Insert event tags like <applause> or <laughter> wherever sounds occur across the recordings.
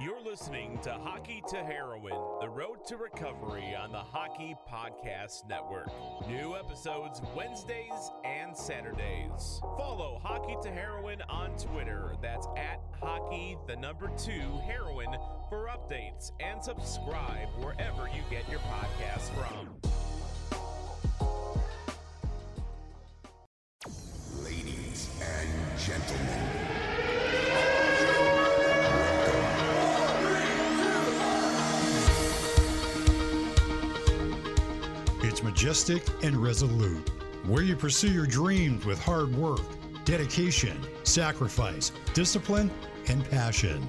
You're listening to Hockey to Heroin, the road to recovery on the Hockey Podcast Network. New episodes Wednesdays and Saturdays. Follow Hockey to Heroin on Twitter. That's at hockey, the number two, heroin for updates and subscribe wherever you get your podcasts from. Majestic and resolute, where you pursue your dreams with hard work, dedication, sacrifice, discipline, and passion.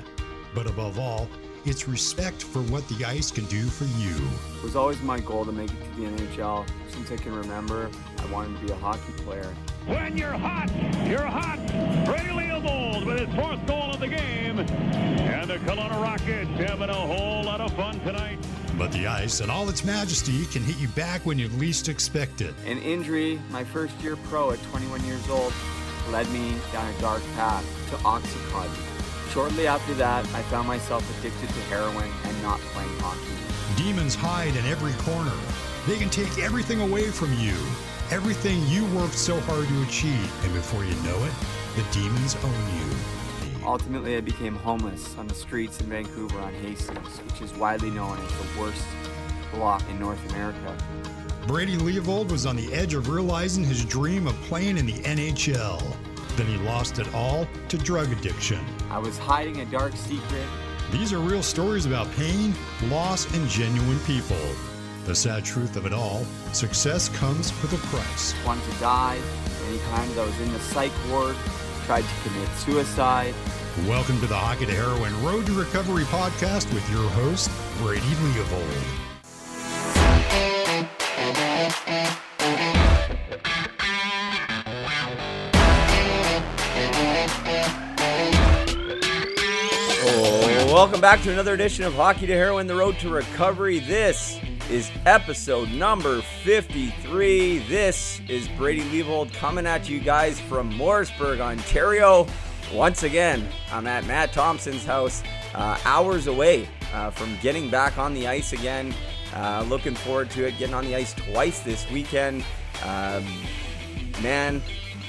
But above all, it's respect for what the ice can do for you. It was always my goal to make it to the NHL. Since I can remember, I wanted to be a hockey player. When you're hot, you're hot. Brady Leavold with his fourth goal of the game. And the Kelowna Rockets having a whole lot of fun tonight. But the ice, and all its majesty, can hit you back when you least expect it. An injury, my first year pro at 21 years old, led me down a dark path to Oxycontin. Shortly after that, I found myself addicted to heroin and not playing hockey. Demons hide in every corner. They can take everything away from you, everything you worked so hard to achieve. And before you know it, the demons own you. Ultimately, I became homeless on the streets in Vancouver on Hastings, which is widely known as the worst block in North America. Brady Leavold was on the edge of realizing his dream of playing in the NHL. Then he lost it all to drug addiction. I was hiding a dark secret. These are real stories about pain, loss, and genuine people. The sad truth of it all success comes with a price. wanted to die. Anytime that I was in the psych ward, tried to commit suicide. Welcome to the Hockey to Heroin Road to Recovery podcast with your host, Brady Leavold. Oh, welcome back to another edition of Hockey to Heroin, the road to recovery. This is episode number 53. This is Brady Leavold coming at you guys from Morrisburg, Ontario. Once again, I'm at Matt Thompson's house, uh, hours away uh, from getting back on the ice again. Uh, looking forward to it, getting on the ice twice this weekend. Um, man,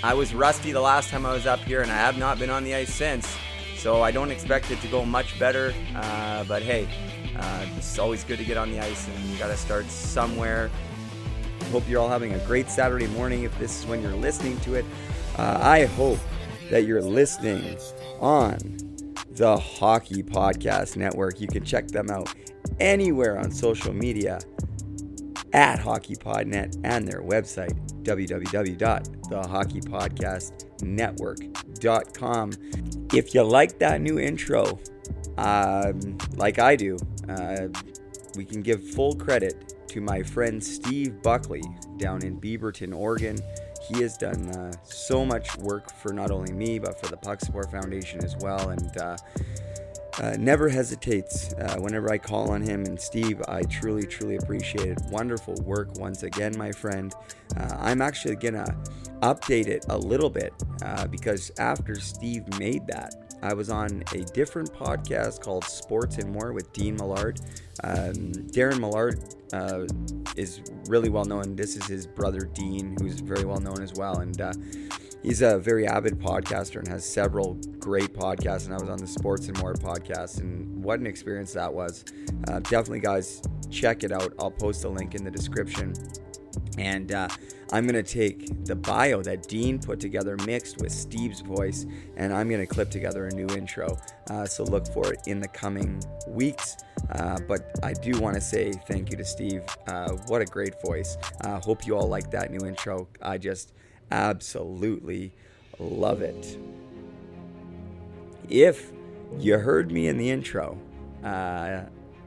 I was rusty the last time I was up here, and I have not been on the ice since. So I don't expect it to go much better. Uh, but hey, uh, it's always good to get on the ice, and you got to start somewhere. Hope you're all having a great Saturday morning if this is when you're listening to it. Uh, I hope that you're listening on the Hockey Podcast Network. You can check them out anywhere on social media at HockeyPodNet and their website, www.thehockeypodcastnetwork.com. If you like that new intro, um, like I do, uh, we can give full credit to my friend Steve Buckley down in Beaverton, Oregon. He has done uh, so much work for not only me, but for the Puck Support Foundation as well. And uh, uh, never hesitates uh, whenever I call on him. And Steve, I truly, truly appreciate it. Wonderful work once again, my friend. Uh, I'm actually going to update it a little bit uh, because after Steve made that, I was on a different podcast called Sports and More with Dean Millard. Um, Darren Millard uh, is really well known. This is his brother Dean, who's very well known as well. And uh, he's a very avid podcaster and has several great podcasts. And I was on the Sports and More podcast, and what an experience that was. Uh, definitely, guys, check it out. I'll post a link in the description. And uh, I'm going to take the bio that Dean put together mixed with Steve's voice, and I'm going to clip together a new intro. Uh, so look for it in the coming weeks. Uh, but I do want to say thank you to Steve. Uh, what a great voice. Uh, hope you all like that new intro. I just absolutely love it. If you heard me in the intro, uh,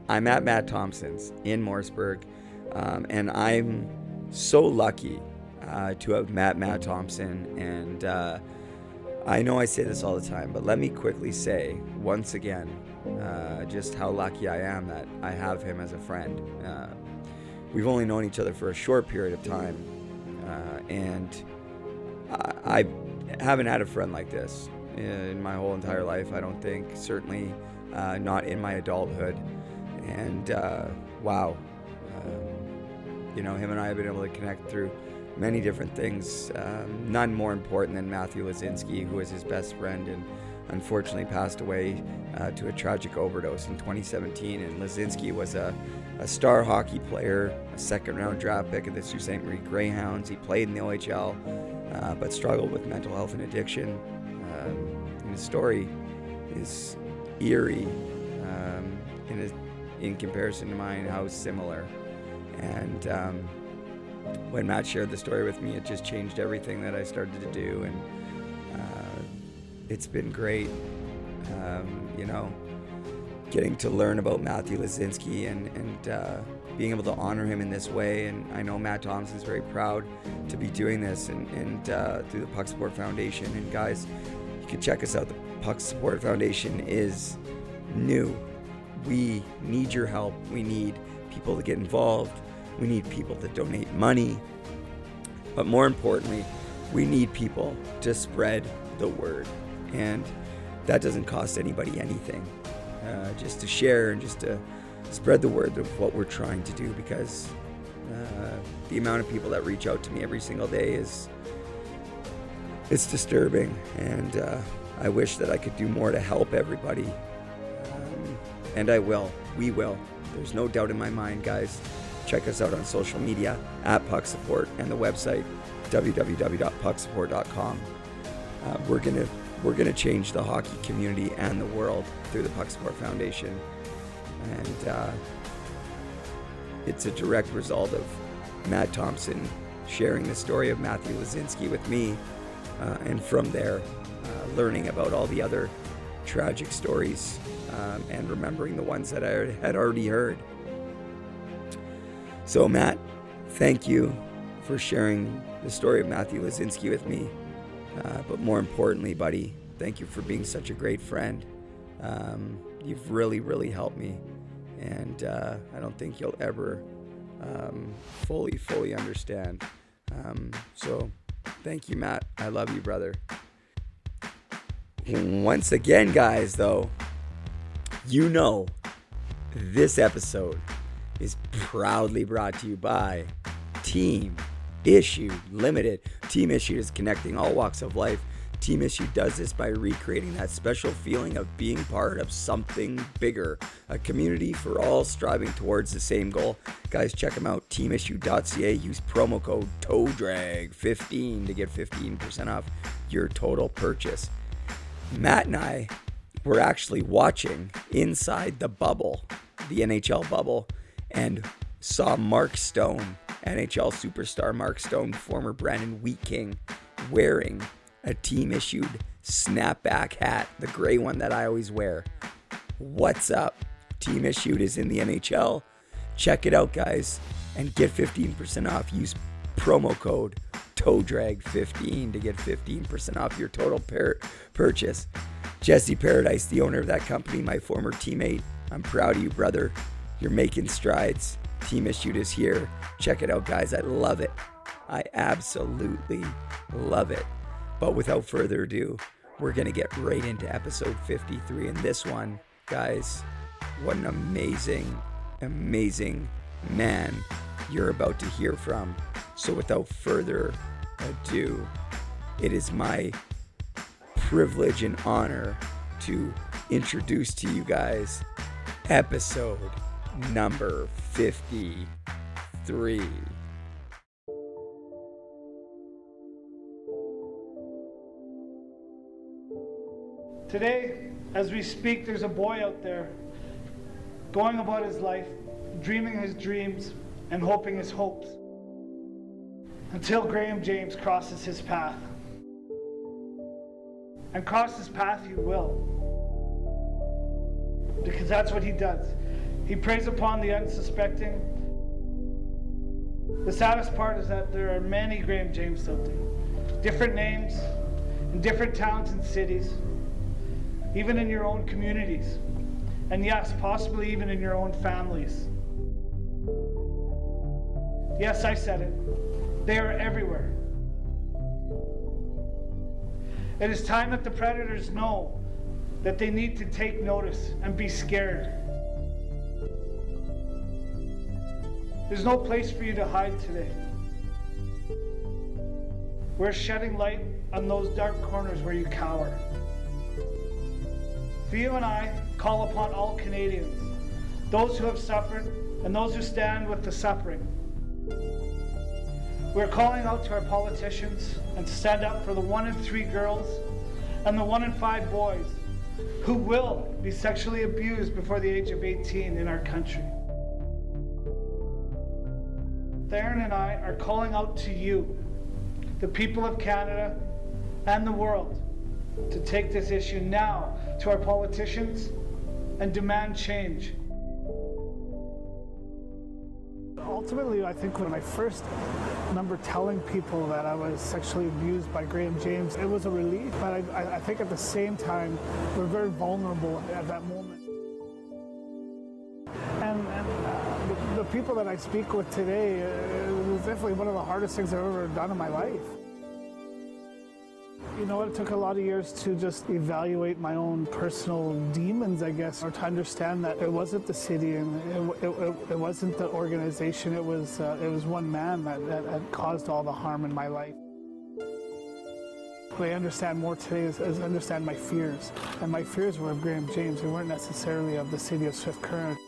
I'm at Matt Thompson's in Morrisburg, um, and I'm so lucky uh, to have met Matt Thompson. And uh, I know I say this all the time, but let me quickly say once again uh, just how lucky I am that I have him as a friend. Uh, we've only known each other for a short period of time, uh, and I, I haven't had a friend like this. in my whole entire life. I don't think, certainly uh, not in my adulthood. And wow, you know, him and I have been able to connect through many different things. Um, none more important than Matthew Lazinski, who was his best friend and unfortunately passed away uh, to a tragic overdose in 2017. And Lazinski was a, a star hockey player, a second round draft pick of the Sault Ste. Marie Greyhounds. He played in the OHL, uh, but struggled with mental health and addiction. Um, and his story is eerie um, in, a, in comparison to mine, how similar. And um, when Matt shared the story with me, it just changed everything that I started to do. And uh, it's been great, um, you know, getting to learn about Matthew Lazinski and, and uh, being able to honor him in this way. And I know Matt Thompson is very proud to be doing this and, and uh, through the Puck Support Foundation. And guys, you can check us out. The Puck Support Foundation is new. We need your help. We need people to get involved. We need people to donate money. But more importantly, we need people to spread the word. And that doesn't cost anybody anything. Uh, just to share and just to spread the word of what we're trying to do because uh, the amount of people that reach out to me every single day is it's disturbing and uh, i wish that i could do more to help everybody um, and i will we will there's no doubt in my mind guys check us out on social media at puck support and the website www.pucksupport.com uh, we're gonna we're gonna change the hockey community and the world through the puck support foundation and uh, it's a direct result of Matt Thompson sharing the story of Matthew Lazinski with me, uh, and from there, uh, learning about all the other tragic stories um, and remembering the ones that I had already heard. So, Matt, thank you for sharing the story of Matthew Lazinski with me. Uh, but more importantly, buddy, thank you for being such a great friend. Um, you've really, really helped me. And uh, I don't think you'll ever um, fully, fully understand. Um, so thank you, Matt. I love you, brother. Once again, guys, though, you know this episode is proudly brought to you by Team Issued Limited. Team Issued is connecting all walks of life Team Issue does this by recreating that special feeling of being part of something bigger, a community for all striving towards the same goal. Guys, check them out, teamissue.ca. Use promo code TOEDRAG15 to get 15% off your total purchase. Matt and I were actually watching inside the bubble, the NHL bubble, and saw Mark Stone, NHL superstar Mark Stone, former Brandon Wheat King, wearing a team issued snapback hat, the gray one that I always wear. What's up? Team issued is in the NHL. Check it out, guys, and get 15% off. Use promo code TOEDRAG15 to get 15% off your total per- purchase. Jesse Paradise, the owner of that company, my former teammate. I'm proud of you, brother. You're making strides. Team Issued is here. Check it out, guys. I love it. I absolutely love it. But without further ado, we're going to get right into episode 53. And this one, guys, what an amazing, amazing man you're about to hear from. So without further ado, it is my privilege and honor to introduce to you guys episode number 53. Today, as we speak, there's a boy out there going about his life, dreaming his dreams and hoping his hopes until Graham James crosses his path. And cross his path he will. Because that's what he does. He preys upon the unsuspecting. The saddest part is that there are many Graham James out. Different names in different towns and cities even in your own communities, and yes, possibly even in your own families. Yes, I said it. They are everywhere. It is time that the Predators know that they need to take notice and be scared. There's no place for you to hide today. We're shedding light on those dark corners where you cower. You and I call upon all Canadians, those who have suffered and those who stand with the suffering. We're calling out to our politicians and to stand up for the one in three girls and the one in five boys who will be sexually abused before the age of 18 in our country. Theoren and I are calling out to you, the people of Canada and the world, to take this issue now to our politicians and demand change. Ultimately, I think when I first remember telling people that I was sexually abused by Graham James, it was a relief, but I, I think at the same time, we're very vulnerable at that moment. People that I speak with today, uh, it was definitely one of the hardest things I've ever done in my life. You know, it took a lot of years to just evaluate my own personal demons, I guess, or to understand that it wasn't the city and it, it, it wasn't the organization. It was uh, it was one man that, that caused all the harm in my life. What I understand more today is, is understand my fears, and my fears were of Graham James. They weren't necessarily of the city of Swift Current.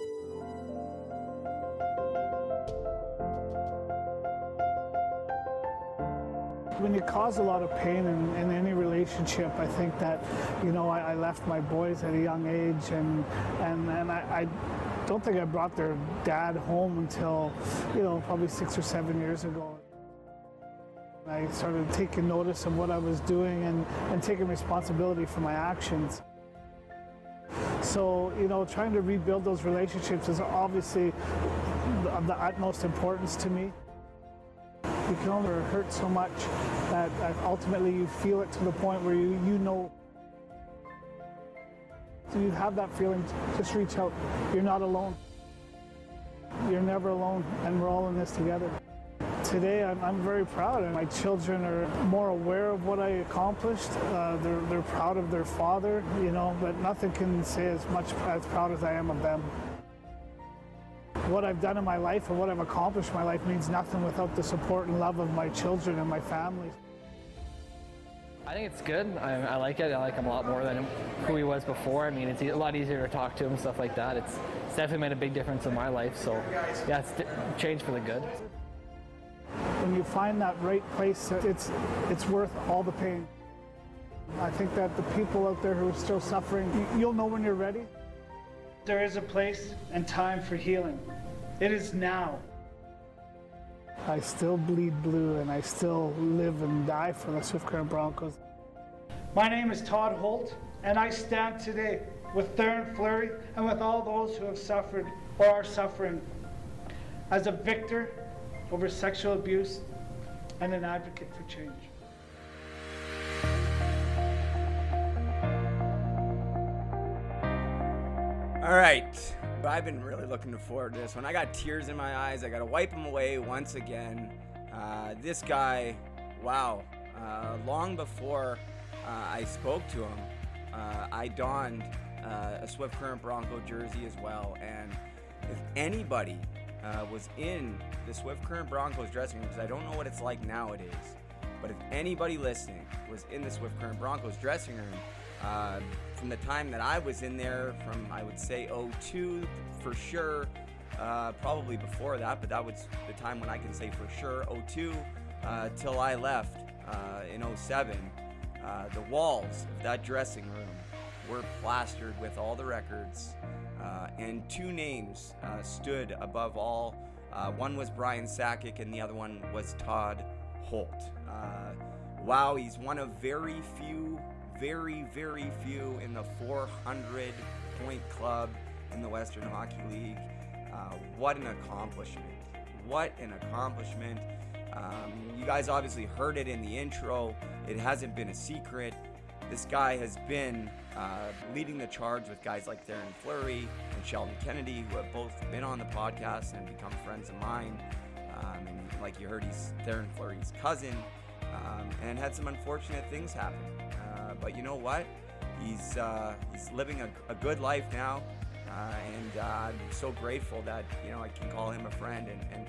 When you cause a lot of pain in, in, any relationship, I think that, you know, I, I, left my boys at a young age and, and, and I, I don't think I brought their dad home until, you know, probably six or seven years ago. I started taking notice of what I was doing and, and taking responsibility for my actions. So, you know, trying to rebuild those relationships is obviously of the utmost importance to me. You can only hurt so much that, ultimately you feel it to the point where you, you know. So you have that feeling, just reach out. You're not alone. You're never alone, and we're all in this together. Today, I'm, I'm very proud, and my children are more aware of what I accomplished. Uh, they're, they're proud of their father, you know, but nothing can say as much as proud as I am of them what I've done in my life and what I've accomplished in my life means nothing without the support and love of my children and my family. I think it's good. I, I, like it. I like him a lot more than who he was before. I mean, it's a lot easier to talk to him, stuff like that. It's, it's definitely made a big difference in my life. So, yeah, it's changed for the good. When you find that right place, it's it's worth all the pain. I think that the people out there who are still suffering, you'll know when you're ready. There is a place and time for healing. It is now. I still bleed blue and I still live and die for the Swift Current Broncos. My name is Todd Holt, and I stand today with Theoren Fleury and with all those who have suffered or are suffering as a victor over sexual abuse and an advocate for change. All right. But I've been really looking forward to this one. I got tears in my eyes. I got to wipe them away once again. Uh, this guy, wow. Uh, long before uh, I spoke to him, uh, I donned uh, a Swift Current Bronco jersey as well. And if anybody uh, was in the Swift Current Broncos dressing room, because I don't know what it's like nowadays, but if anybody listening was in the Swift Current Broncos dressing room, from the time that I was in there, from I would say 02 for sure, uh, probably before that, but that was the time when I can say for sure 02 uh, till I left uh, in 07. Uh, the walls of that dressing room were plastered with all the records, uh, and two names stood above all. one was Brian Sakic, and the other one was Todd Holt. wow, he's one of very few very, very few in the 400 point club in the Western Hockey League. Uh, what an accomplishment! What an accomplishment! Um, you guys obviously heard it in the intro. It hasn't been a secret. This guy has been uh, leading the charge with guys like Theoren Fleury and Sheldon Kennedy, who have both been on the podcast and become friends of mine. Um, and like you heard, he's Theoren Fleury's cousin, um, and had some unfortunate things happen. But you know what? He's uh, he's living a, a good life now, uh, and uh, I'm so grateful that you know I can call him a friend, and, and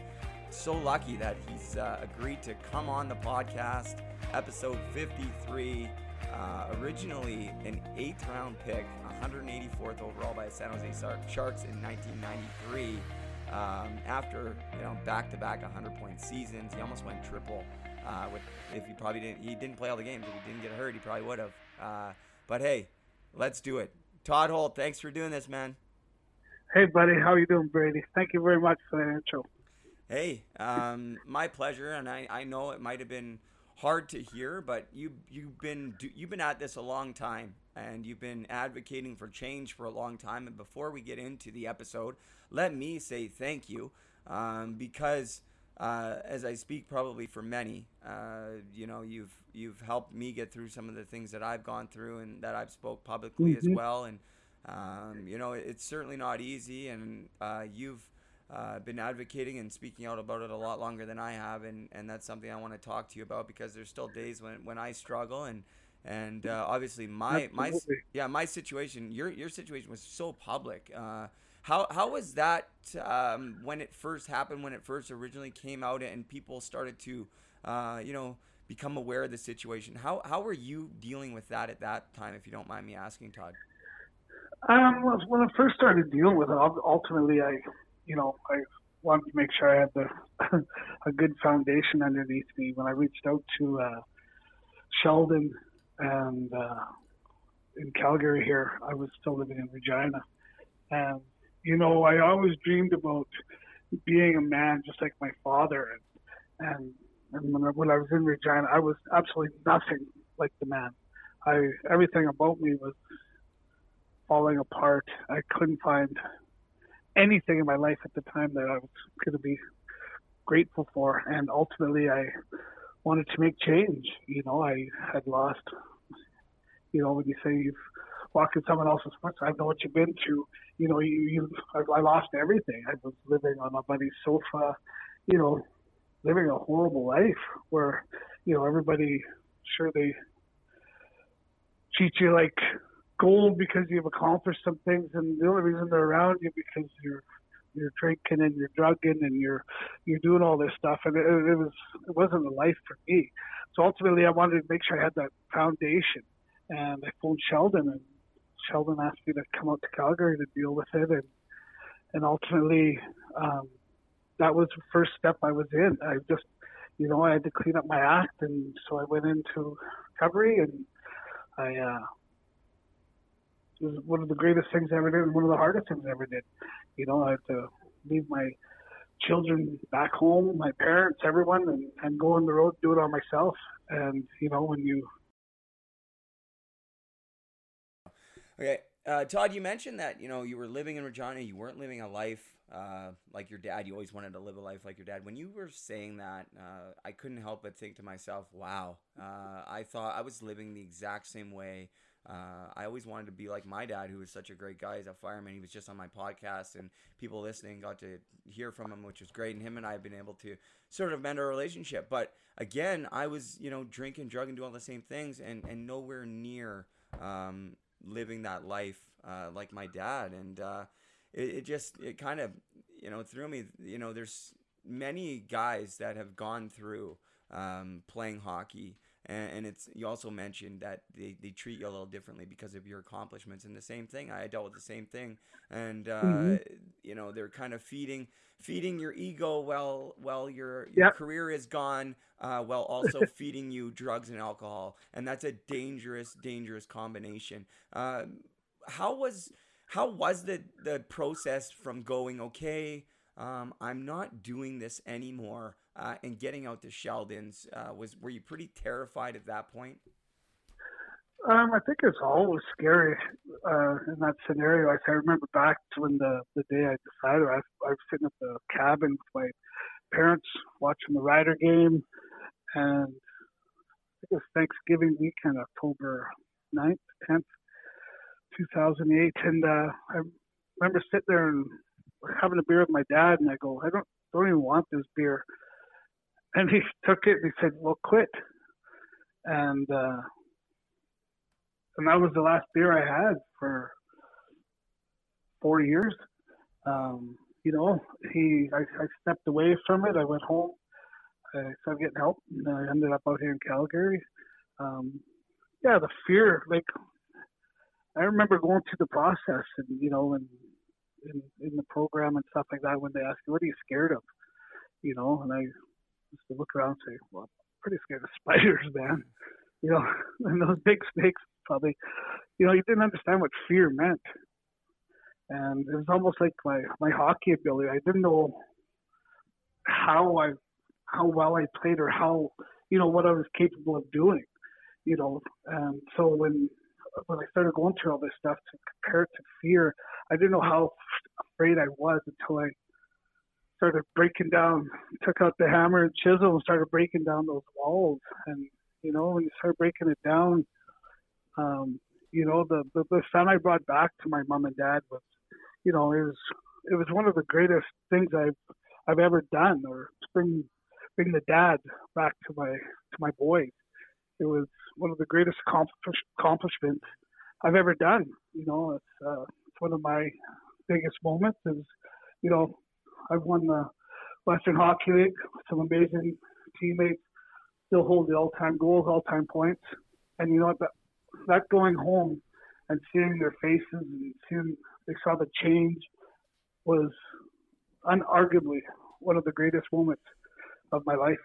so lucky that he's agreed to come on the podcast, episode 53. Uh, originally an eighth round pick, 184th overall by the San Jose Sharks in 1993. Um, after you know back-to-back 100-point seasons, he almost went triple. Uh, with if he probably didn't, he didn't play all the games. If he didn't get hurt, he probably would have. Uh, but hey, let's do it. Todd Holt, thanks for doing this, man. Hey, buddy, how you doing, Brady? Thank you very much for that intro. Hey, um, my pleasure, and I, I know it might have been hard to hear, but you you've been you've been at this a long time, and you've been advocating for change for a long time. And before we get into the episode, let me say thank you, um, because uh, as I speak probably for many, uh, you know, you've you've helped me get through some of the things that I've gone through and that I've spoke publicly mm-hmm. as well. And um, you know, it's certainly not easy, and uh, you've uh, been advocating and speaking out about it a lot longer than I have, and, and that's something I want to talk to you about because there's still days when, when I struggle and and uh, obviously my my yeah my situation your your situation was so public. How how was that um, when it first happened when it first originally came out and people started to uh, you know become aware of the situation? How how were you dealing with that at that time, if you don't mind me asking, Todd? Um, when I first started dealing with it, ultimately I you know, I wanted to make sure I had the <laughs> a good foundation underneath me. When I reached out to uh, Sheldon and uh, in Calgary here, I was still living in Regina, and you know, I always dreamed about being a man just like my father, and and, and when, I, when I was in Regina, I was absolutely nothing like the man. I everything about me was falling apart. I couldn't find anything in my life at the time that I was going to be grateful for. And ultimately, I wanted to make change. You know, I had lost, you know, when you say you've walked in someone else's footsteps, I know what you've been through. You know, you, you I, I lost everything. I was living on my buddy's sofa, you know, living a horrible life where, you know, everybody, sure, they treat you like gold because you've accomplished some things, and the only reason they're around you because you're you're drinking and you're drugging and you're you're doing all this stuff, and it, it was it wasn't a life for me. So ultimately, I wanted to make sure I had that foundation, and I phoned Sheldon, and Sheldon asked me to come out to Calgary to deal with it, and and ultimately, um, that was the first step I was in. I just, you know, I had to clean up my act, and so I went into recovery, and I uh, it was one of the greatest things I ever did and one of the hardest things I ever did. You know, I had to leave my children back home, my parents, everyone, and, and go on the road, do it on myself. And, you know, when you. Okay. Uh, Todd, you mentioned that, you know, you were living in Regina, you weren't living a life uh, like your dad. You always wanted to live a life like your dad. When you were saying that, uh, I couldn't help but think to myself, wow, uh, I thought I was living the exact same way uh, I always wanted to be like my dad, who was such a great guy. He's a fireman. He was just on my podcast, and people listening got to hear from him, which was great. And him and I have been able to sort of mend our relationship. But again, I was, you know, drinking, drugging, doing all the same things, and and nowhere near um, living that life uh, like my dad. And uh, it, it just it kind of you know threw me. You know, there's many guys that have gone through um, playing hockey and, and, it's you also mentioned that they, they treat you a little differently because of your accomplishments and the same thing. I dealt with the same thing. And uh, mm-hmm. you know they're kind of feeding feeding your ego while while your, your yep. career is gone uh, while <laughs> also feeding you drugs and alcohol. And that's a dangerous dangerous combination. Uh, how was how was the the process from going okay um, i'm not doing this anymore uh, and getting out to Sheldon's uh, was were you pretty terrified at that point? Um, I think it's always scary uh, in that scenario. I, remember back to when the the day I decided I, I was sitting at the cabin with my parents watching the Rider game, and it was Thanksgiving weekend, October 9th, 10th, 2008, and uh, I remember sitting there and having a beer with my dad, and I go, I don't don't even want this beer and he took it and he said, "Well, quit." And uh, and that was the last beer I had for four years. Um, you know, he I, I stepped away from it. I went home. I started getting help, and I ended up out here in Calgary. Um, yeah, the fear, like I remember going through the process, and you know, and in, in the program and stuff like that, when they ask you, "What are you scared of?" You know, and I to look around and say, "Well, I'm pretty scared of <laughs> spiders, man." You know, <laughs> and those big snakes probably, you know, you didn't understand what fear meant and it was almost like my my hockey ability. I didn't know how I how well I played or how you know what I was capable of doing, you know. And so when when I started going through all this stuff to compare it to fear, I didn't know how afraid I was until I started breaking down, took out the hammer and chisel and started breaking down those walls. And you know, when you start breaking it down, um, you know, the, the the son I brought back to my mom and dad was you know, it was it was one of the greatest things I've I've ever done, or bring bring the dad back to my to my boys. It was one of the greatest accomplishments I've ever done. You know, it's uh, it's one of my biggest moments. Is you know, I've won the Western Hockey League with some amazing teammates. Still hold the all-time goals, all-time points, and you know what? That that going home and seeing their faces and seeing they saw the change was unarguably one of the greatest moments of my life.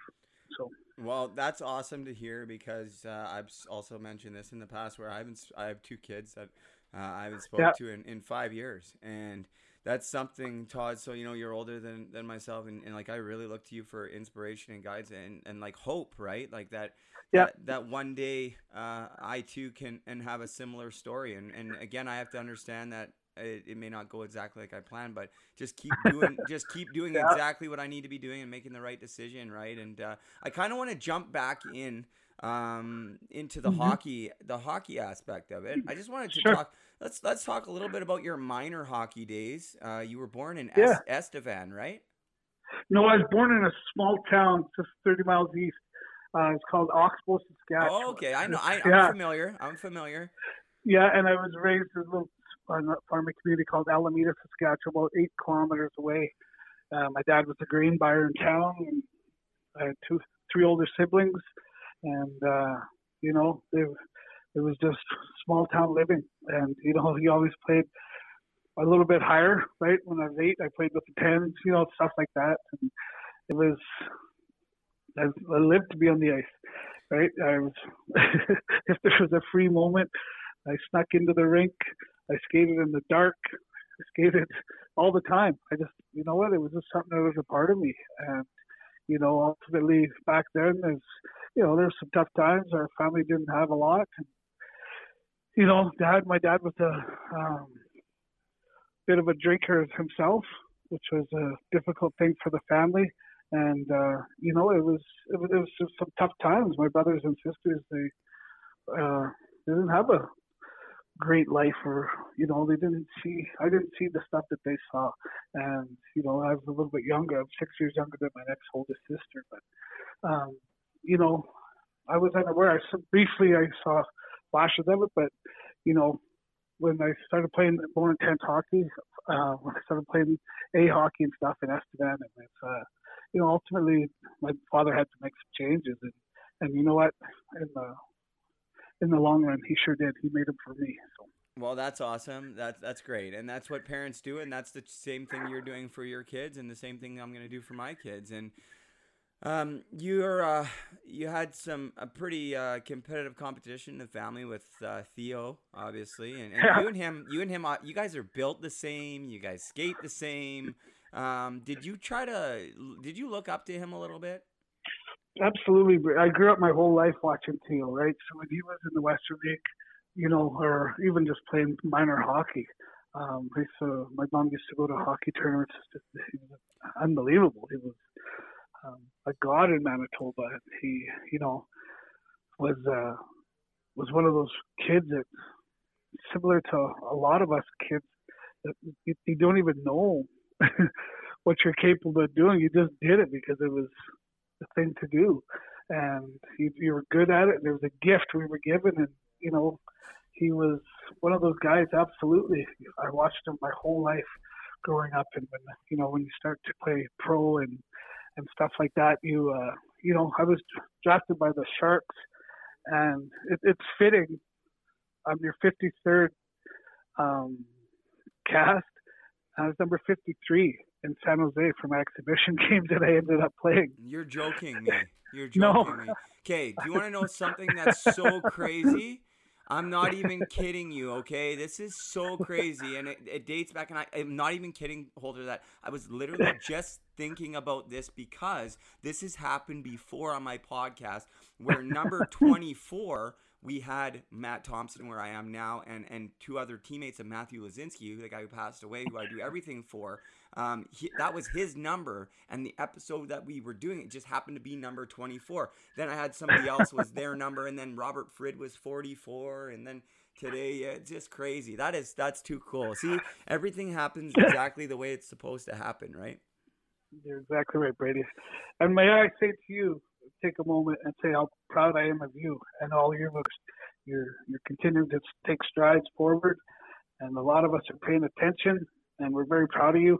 So. Well, that's awesome to hear because uh, I've also mentioned this in the past where I haven't I have two kids that uh, I haven't spoken yeah. to in, in five years, and that's something, Todd. So you know you're older than, than myself, and, and like I really look to you for inspiration and guides and, and like hope, right? Like that. Yeah. That, that one day uh, I too can and have a similar story, and and again I have to understand that it, it, may not go exactly like I planned, but just keep doing, <laughs> just keep doing yeah. exactly what I need to be doing and making the right decision, right? And uh, I kind of want to jump back in um, into the mm-hmm. hockey, the hockey aspect of it. I just wanted to sure. talk. Let's let's talk a little bit about your minor hockey days. Uh, you were born in yeah. Estevan, right? No, I was born in a small town just 30 miles east. Uh, it's called Oxbow, Saskatchewan. Oh, okay. I know. I, am familiar. I'm familiar. Yeah, and I was raised in a little farming community called Alameda, Saskatchewan, about eight kilometers away. Uh, my dad was a grain buyer in town, and I had two, three older siblings, and uh, you know, it, it was just small town living. And you know, he always played a little bit higher, right? When I was eight, I played with the tens, you know, stuff like that. And it was, I, lived to be on the ice, right? I was, <laughs> if there was a free moment, I snuck into the rink, I skated in the dark. I skated all the time. I just, you know what? It was just something that was a part of me. And, you know, ultimately back then, there's, you know, there's some tough times. Our family didn't have a lot. And, you know, dad, my dad was a um, bit of a drinker himself, which was a difficult thing for the family. And, uh, you know, it was, it was, it was just some tough times. My brothers and sisters, they, uh, they didn't have a great life or you know they didn't see i didn't see the stuff that they saw and you know i was a little bit younger i'm six years younger than my next oldest sister but um you know i was unaware saw, briefly i saw flashes of it but you know when i started playing more intense hockey uh when i started playing a hockey and stuff in estevan and it's uh you know ultimately my father had to make some changes and and you know what in the in the long run, he sure did. He made them for me. So. Well, that's awesome. That's that's great, and that's what parents do, and that's the same thing you're doing for your kids, and the same thing I'm going to do for my kids. And um, you're uh, you had some a pretty uh, competitive competition in the family with uh, Theo, obviously, and, and yeah. you and him, you and him, uh, you guys are built the same. You guys skate the same. Um, did you try to? Did you look up to him a little bit? Absolutely. I grew up my whole life watching Theo, right? So when he was in the Western League, you know, or even just playing minor hockey, um, so my mom used to go to hockey tournaments. He was unbelievable. He was um, a god in Manitoba. He, you know, was uh, was one of those kids that, similar to a lot of us kids, that you, you don't even know <laughs> what you're capable of doing. You just did it because it was the thing to do. And you, you were good at it. And There was a gift we were given, and you know, he was one of those guys. Absolutely, I watched him my whole life growing up, and when you know when you start to play pro and and stuff like that, you uh, you know I was drafted by the Sharks, and it, it's fitting. I'm your 53rd um, cast. I was number 53 in San Jose for my exhibition <laughs> game that I ended up playing. You're joking me. <laughs> You're joking No. me. Okay, do you want to know something that's so <laughs> crazy? I'm not even kidding you, okay? This is so crazy, and it, it dates back, and I, I'm not even kidding, Holder, that I was literally <laughs> just thinking about this because this has happened before on my podcast, where number <laughs> 24, we had Matt Thompson, where I am now, and, and two other teammates of Matthew Lazinski, the guy who passed away, who I do everything for. Um, he, that was his number, and the episode that we were doing, it just happened to be number 24. Then I had somebody else was their <laughs> number, and then Robert Frid was 44, and then today yeah, it's just crazy. That is that's too cool. See, everything happens <laughs> exactly the way it's supposed to happen, right? You're exactly right, Brady. And may I say to you, take a moment and say how proud I am of you and all your looks. You're you're continuing to take strides forward, and a lot of us are paying attention, and we're very proud of you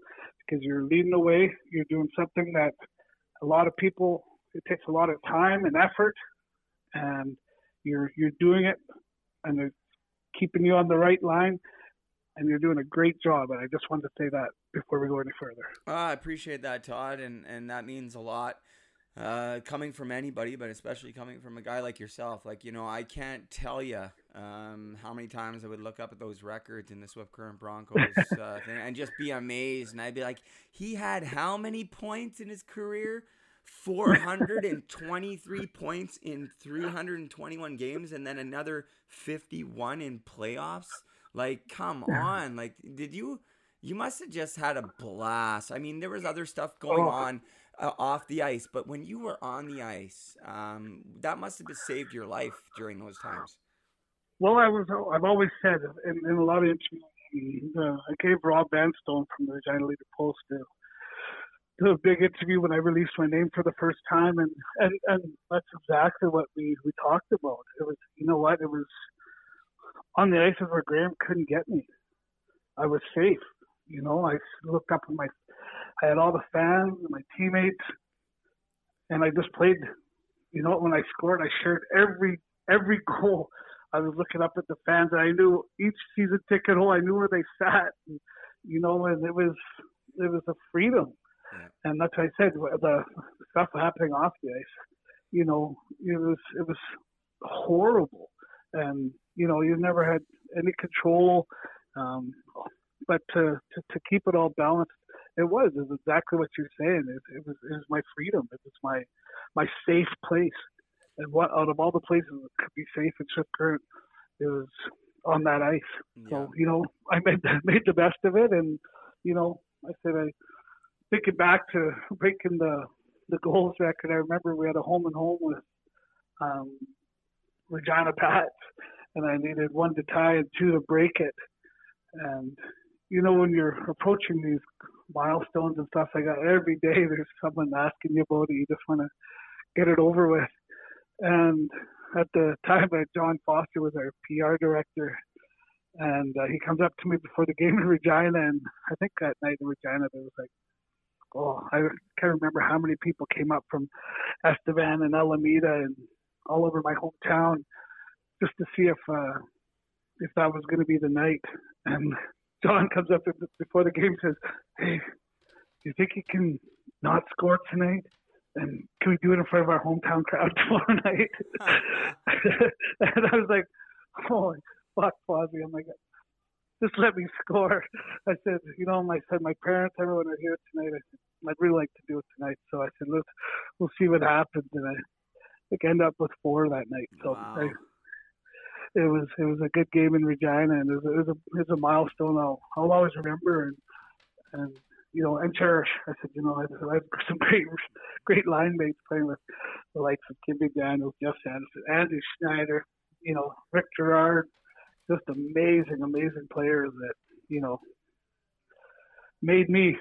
because you're leading the way. You're doing something that a lot of people it takes a lot of time and effort, and you're you're doing it, and it's keeping you on the right line, and you're doing a great job. And I just wanted to say that before we go any further. Ah, I appreciate that, Todd, and and that means a lot. Uh, coming from anybody, but especially coming from a guy like yourself, like you know, I can't tell you um, how many times I would look up at those records in the Swift Current Broncos uh, <laughs> thing and just be amazed, and I'd be like, he had how many points in his career? 423 <laughs> points in 321 games, and then another 51 in playoffs. Like, come on! Like, did you? You must have just had a blast. I mean, there was other stuff going Oh. on uh, off the ice, but when you were on the ice, um, that must have saved your life during those times. Well, I was. I've always said in, in a lot of interviews, uh, I gave Rob Vanstone from the Regina Leader Post do a big interview when I released my name for the first time, and and and that's exactly what we we talked about. It was, you know what, it was on the ices where Graham couldn't get me. I was safe. You know, I looked up at my, I had all the fans and my teammates, and I just played. You know, when I scored, I shared every every goal. I was looking up at the fans, and I knew each season ticket hole. I knew where they sat. And, you know, and it was it was a freedom, and that's what I said. The, the stuff happening off the ice, you know, it was it was horrible, and you know, you never had any control. Um, but to, to to keep it all balanced, it was it was exactly what you're saying. It, it was it was my freedom. It was my my safe place. And what out of all the places that could be safe in Swift Current, it was on that ice. So you know, I made the, <laughs> made the best of it, and you know, I said I thinking back to breaking the the goals record. I remember we had a home and home with um, Regina Pats, and I needed one to tie and two to break it. And you know, when you're approaching these milestones and stuff like that, every day there's someone asking you about it. You just want to get it over with. And at the <laughs> time, uh, John Foster was our PR director, and uh, he comes up to me before the game in Regina, and I think that night in Regina there was like, oh, I can't remember how many people came up from Estevan and Alameda and all over my hometown just to see if uh, if that was going to be the night. And <laughs> John comes up before the game and says, "Hey, do you think you can not score tonight?" And can we do it in front of our hometown crowd <laughs> tomorrow night? <laughs> and I was like, holy fuck, Fozzie. I'm like, just let me score. I said, you know, I said, my parents, everyone are here tonight. I said, I'd really like to do it tonight. So I said, let's, we'll see what happens. And I I ended up with four that night. So Wow. I, it was it was a good game in Regina, and it was, it was a it was a milestone I'll I'll always remember and and you know and cherish. I said you know I said I have some <laughs> great great line mates playing with the likes of Kim Daniels, Geoff Sanderson, Andy Schneider, you know Rick Girard, just amazing amazing players that you know made me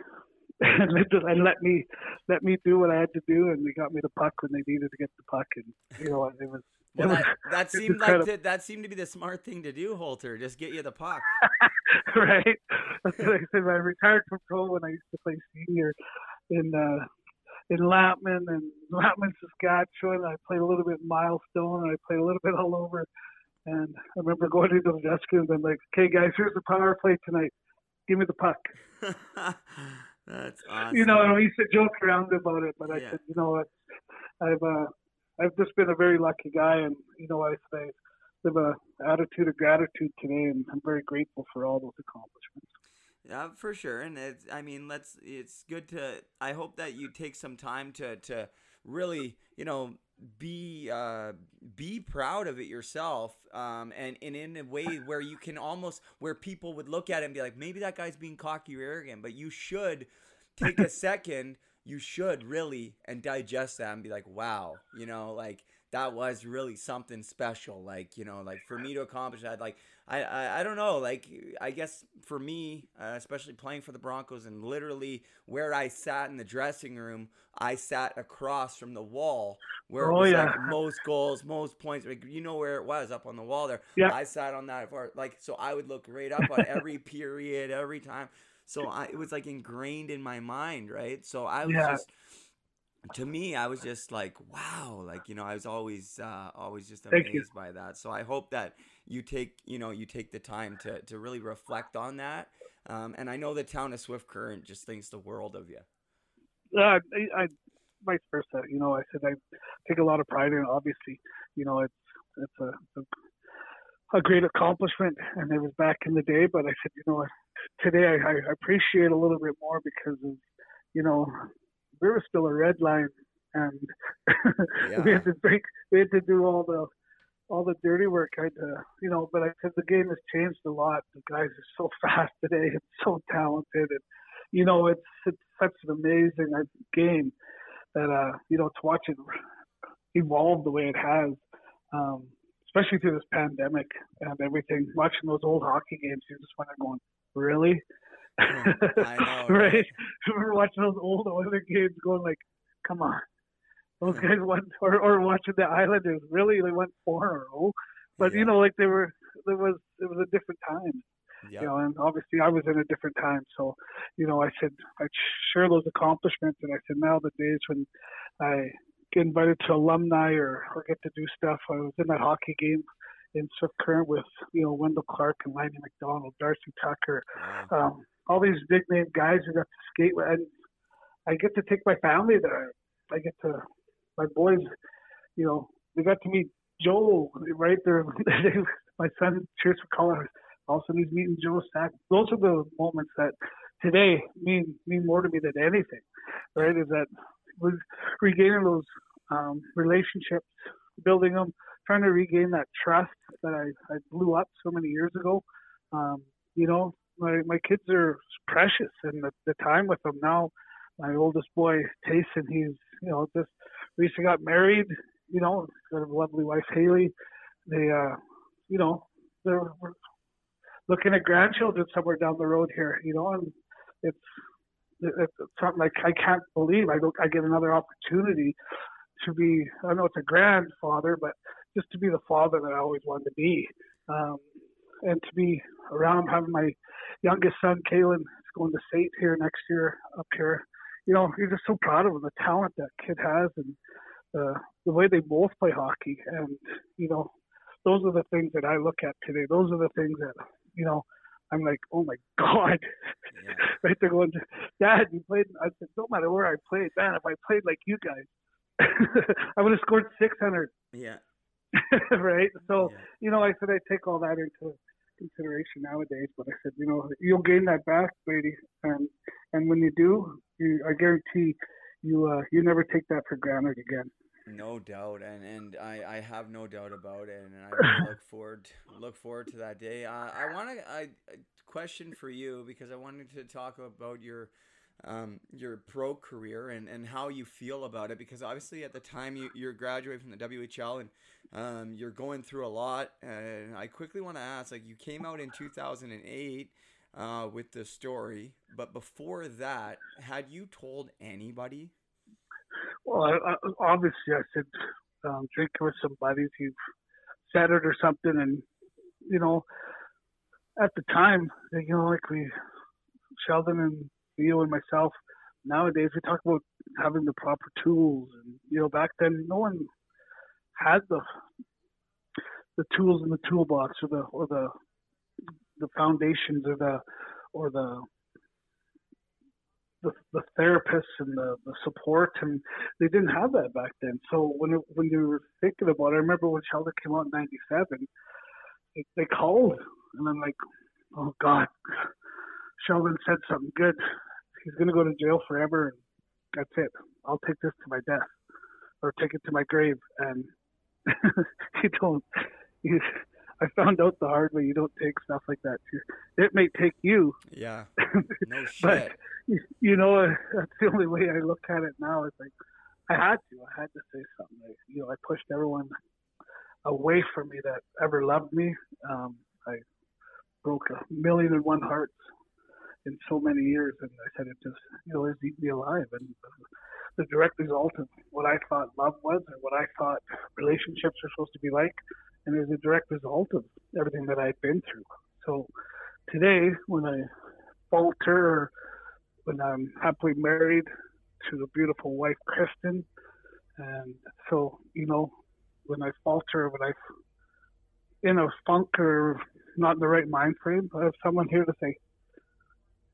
<laughs> and let me let me do what I had to do, and they got me the puck when they needed to get the puck, and you know it was Well, that, that <laughs> seemed like that seemed to be the smart thing to do, Holter. Just get you the puck. <laughs> right? That's what I said. I retired from pro when I used to play senior in uh, in Lampman and Lampman, Saskatchewan. I played a little bit Milestone, and I played a little bit all over. And I remember going into the dressing room and like, "Okay, guys, here's the power play tonight. Give me the puck." <laughs> That's awesome. You know, and we used to joke around about it, but I Yeah. said, you know what, I've uh, I've just been a very lucky guy, and you know, I say live a attitude of gratitude today, and I'm very grateful for all those accomplishments. Yeah, for sure. And it's, I mean, let's. It's good to. I hope that you take some time to to really, you know, be uh, be proud of it yourself, um, and and in a way where you can almost where people would look at it and be like, maybe that guy's being cocky or arrogant, but you should take a <laughs> second. You should really and digest that and be like, wow, you know, like that was really something special. Like, you know, like for me to accomplish that, like I, I, I don't know. Like, I guess for me, uh, especially playing for the Broncos and literally where I sat in the dressing room, I sat across from the wall where it Oh, was yeah. like most goals, most points. Like, you know where it was up on the wall there. Yeah. I sat on that for like, so I would look right up on every period, every time. So I, it was like ingrained in my mind, right? So I was Yeah. just to me, I was just like, wow, like you know, I was always, uh, always just amazed by that. So I hope that you take, you know, you take the time to to really reflect on that. Um, and I know the town of Swift Current just thinks the world of you. Uh, I, I vice versa. You know, I said I take a lot of pride in. it. Obviously, you know, it's it's a, a a great accomplishment, and it was back in the day. But I said, you know, what, today I, I appreciate a little bit more because of, you know, we were still a red line, and <laughs> we had to break, we had to do all the all the dirty work. I had to, you know, but I said the game has changed a lot. The guys are so <laughs> fast today and so talented, and you know, it's it's such an amazing uh, game that uh, you know, to watch it evolve the way it has, um, especially through this pandemic and everything. Watching those old hockey games, you just want to going, really? Oh, I <laughs> know, right? right? Remember watching those old Oiler games, going like, come on, those guys won, <laughs> or or watching the Islanders, really, they went four in a row. But Yeah. you know, like they were, there was it was a different time Yep. you know, and obviously I was in a different time. So, you know, I said I share those accomplishments, and I said now the days when I get invited to alumni or, or get to do stuff. I was in that hockey game in Swift Current with you know Wendel Clark and Lanny McDonald, Darcy Tucker, um, all these big name guys who got to skate with, and I get to take my family there. I get to my boys, you know, they got to meet Joe right there. <laughs> my son cheers for calling. Also, he's meeting Joe Sakic. Those are the moments that today mean mean more to me than anything. Right? Is that was regaining those um, relationships, building them, trying to regain that trust that I, I blew up so many years ago. Um, you know, my my kids are precious, and the, the time with them now. My oldest boy, Tayson, he's you know just recently got married. You know, got a lovely wife, Haley. They, uh, you know, they're looking at grandchildren somewhere down the road here. You know, and it's it's something like I can't believe I I get another opportunity to be I know it's a grandfather, but just to be the father that I always wanted to be. Um, and to be around having my youngest son, Kalen, is going to state here next year up here. You know, you're just so proud of him, the talent that kid has, and uh, the way they both play hockey. And you know, those are the things that I look at today. Those are the things that you know. I'm like, oh my <laughs> god, Yeah. right there going, to Dad, you played. I said, no matter where I played, man, if I played like you guys, <laughs> I would have scored 600, Yeah. <laughs> right? So, Yeah. you know, I said I take all that into consideration nowadays, but I said, you know, you'll gain that back, Brady, and and when you do, you, I guarantee you, uh, you never take that for granted again. No doubt, and and I, I have no doubt about it, and I <laughs> look forward look forward to that day. Uh, I want to I a question for you because I wanted to talk about your um, your pro career and, and how you feel about it because obviously at the time you, you're graduating from the WHL and um, you're going through a lot and I quickly want to ask like you came out in 2008 uh, with the story but before that had you told anybody Well, I, I, obviously, I said um, drinking with some buddies. You've said it or something, and you know, at the time, you know, like we, Sheldon and you and myself, nowadays we talk about having the proper tools, and you know, back then no one had the the tools in the toolbox or the or the the foundations or the or the the, the therapists and the, the support and they didn't have that back then. So when it, when you were thinking about it, I remember when Sheldon came out in '97, they called and I'm like, oh God, Sheldon said something good. He's gonna go to jail forever, and that's it. I'll take this to my death, or take it to my grave. And <laughs> you don't. You, I found out the hard way. You don't take stuff like that. It may take you. Yeah. <laughs> No shit. but you know, that's the only way I look at it now. It's like I had to. I had to say something. I, you know, I pushed everyone away from me that ever loved me. Um, I broke a million and one hearts in so many years, and I said it just, you know, it's eating me alive. And the direct result of what I thought love was, and what I thought relationships are supposed to be like, and is a direct result of everything that I've been through. So today, when I falter, or when I'm happily married to a beautiful wife, Kristen, and so you know, when I falter, when I'm in a funk or not in the right mind frame, I have someone here to say,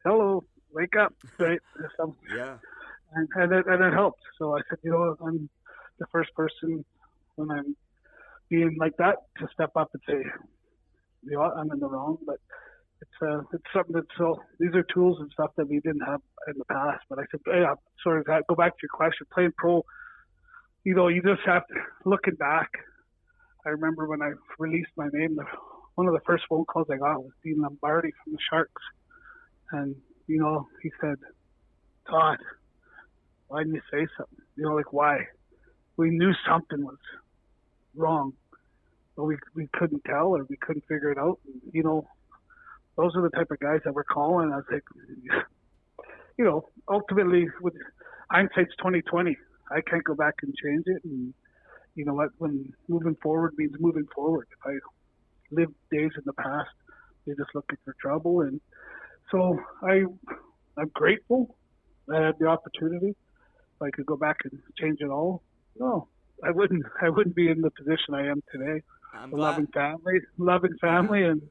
"Hello, wake up!" Right? <laughs> Yeah. And and it, and it helps. So I said, you know, I'm the first person when I'm being like that to step up and say, you know, I'm in the wrong, but it's uh, it's something that so these are tools and stuff that we didn't have in the past. But I said, yeah, sort of go back to your question, playing pro. You know, you just have to looking back. I remember when I released my name, the, one of the first phone calls I got was Dean Lombardi from the Sharks, and you know, he said, Todd, why didn't you say something? You know, like why? We knew something was wrong, but we we couldn't tell or we couldn't figure it out. You know, those are the type of guys that we're calling. I was like, you know, ultimately with hindsight's twenty twenty. I can't go back and change it. And you know what? When moving forward means moving forward. If I lived days in the past, they're just looking for trouble. And so I, I'm grateful I had the opportunity. If I could go back and change it all, no, I wouldn't. I wouldn't be in the position I am today. I'm loving family, loving family, and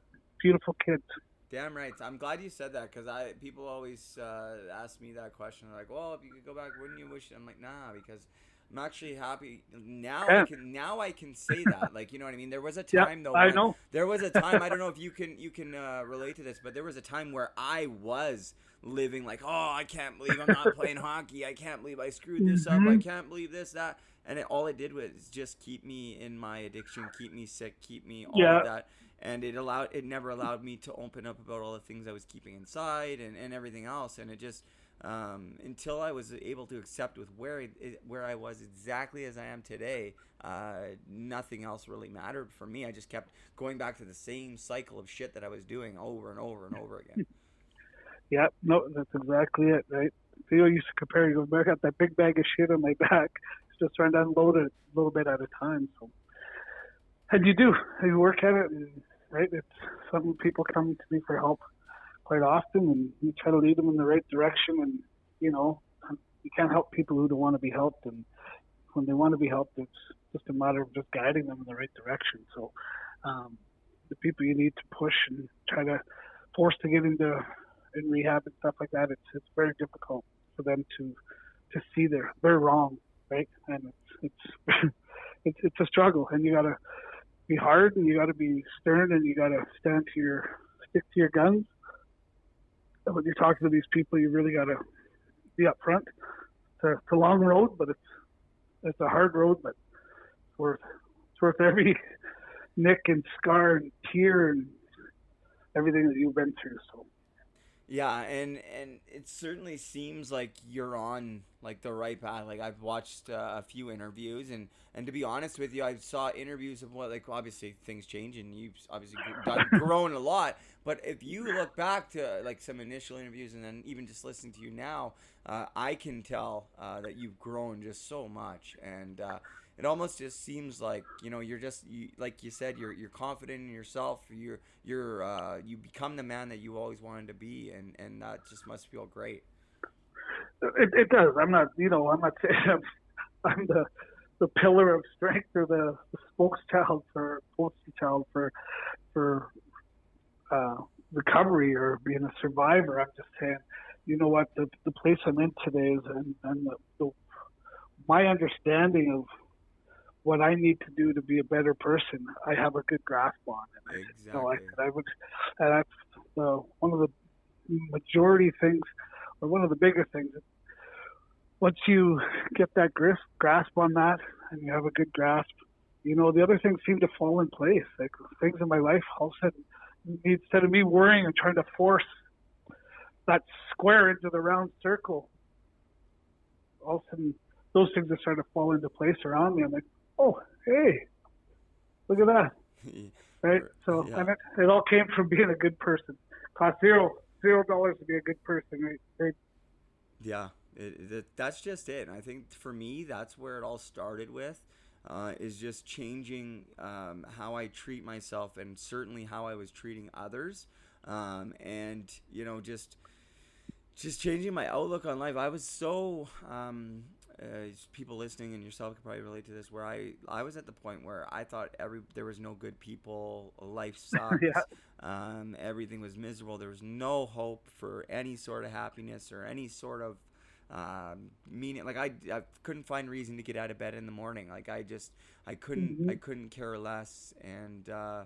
beautiful kids. Damn right. I'm glad you said that because I people always uh, ask me that question. Like, well, if you could go back, wouldn't you wish? I'm like, nah, because I'm actually happy now. I can now I can say that. <laughs> Like, you know what I mean? There was a Yeah, time though. I know. There was a time. I don't know <laughs> if you can you can uh, relate to this, but there was a time where I was living like, oh, I can't believe I'm not playing <laughs> hockey. I can't believe I screwed this up. I Mhm. can't believe this that. And it, all it did was just keep me in my addiction, keep me sick, keep me all Yeah. of that and it allowed it never allowed me to open up about all the things I was keeping inside and, and everything else and it just um, until I was able to accept with where it, where I was exactly as I am today uh, nothing else really mattered for me I just kept going back to the same cycle of shit that I was doing over and over and over again Yeah, no, that's exactly it, right? Theo used to compare, he goes, I got that big bag of shit on my back. <laughs> Just trying to unload it a little bit at a time. So, and you do, you work at it, right? It's some people come to me for help quite often, and you try to lead them in the right direction. And you know, you can't help people who don't want to be helped, and when they want to be helped, it's just a matter of just guiding them in the right direction. So, um, the people you need to push and try to force to get into in rehab and stuff like that, it's it's very difficult for them to to see they're they're wrong, right? And it's it's <laughs> it's, it's a struggle, and you gotta be hard, and you gotta be stern, and you gotta stand to your stick to your guns. And when you're talking to these people, you really gotta be upfront. It's a, it's a long road, but it's it's a hard road, but it's worth it's worth every <laughs> nick and scar and tear and everything that you've been through. So. Yeah, and and it certainly seems like you're on like the right path. Like I've watched uh, a few interviews, and and to be honest with you, I saw interviews of what like obviously things change, and you've obviously <laughs> grown a lot. But if you look back to like some initial interviews, and then even just listening to you now, uh, I can tell uh, that you've grown just so much, and. It almost just seems like you know you're just you, like you said you're you're confident in yourself. You're you're uh, you become the man that you always wanted to be and and that just must feel great. It, it does. I'm not you know i'm not <laughs> saying i'm, I'm the the pillar of strength or the, the spokeschild for poster child for for uh, recovery or being a survivor. I'm just saying you know what? The the place i'm in today is and, and the, the my understanding of what I need to do to be a better person, I have a good grasp on. And exactly. I, know, I, I would, and that's uh, one of the majority things, or one of the bigger things. Once you get that grasp, grasp on that, and you have a good grasp, you know, the other things seem to fall in place. Like things in my life, all of a sudden, instead of me worrying and trying to force that square into the round circle, all of a sudden those things are starting to fall into place around me. I'm like, oh, hey, look at that. right? So, Yeah. and it, it all came from being a good person. Cost zero, zero dollars to be a good person, right? right? Yeah, it, it, that's just it. And I think for me, that's where it all started with, uh, is just changing um, how I treat myself and certainly how I was treating others, um, and you know just just changing my outlook on life. I was so um, uh, people listening and yourself could probably relate to this, where I I was at the point where I thought every there was no good people, life sucks, <laughs> Yeah. um, everything was miserable. There was no hope for any sort of happiness or any sort of um, meaning. Like I, I couldn't find reason to get out of bed in the morning. Like I just I couldn't Mhm. I couldn't care less. And uh,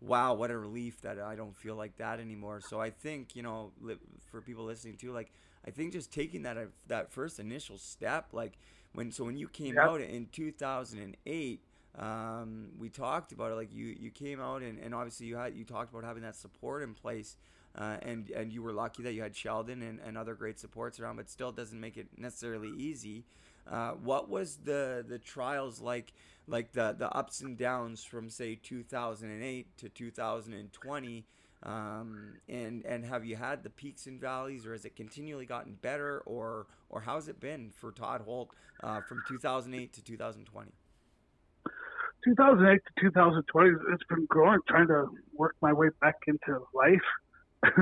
wow, what a relief that I don't feel like that anymore. So I think you know li- for people listening too, like I think just taking that uh, that first initial step, like when so when you came Yep. out in 2008 um, we talked about it like you you came out and, and obviously you had you talked about having that support in place uh, and and you were lucky that you had Sheldon and, and other great supports around but still doesn't make it necessarily easy uh, what was the the trials like like the the ups and downs from say 2008 to 2020 um, and and have you had the peaks and valleys or has it continually gotten better or or how's it been for Todd Holt uh, from 2008 to 2020 2008 to 2020, it's been growing, trying to work my way back into life. <laughs>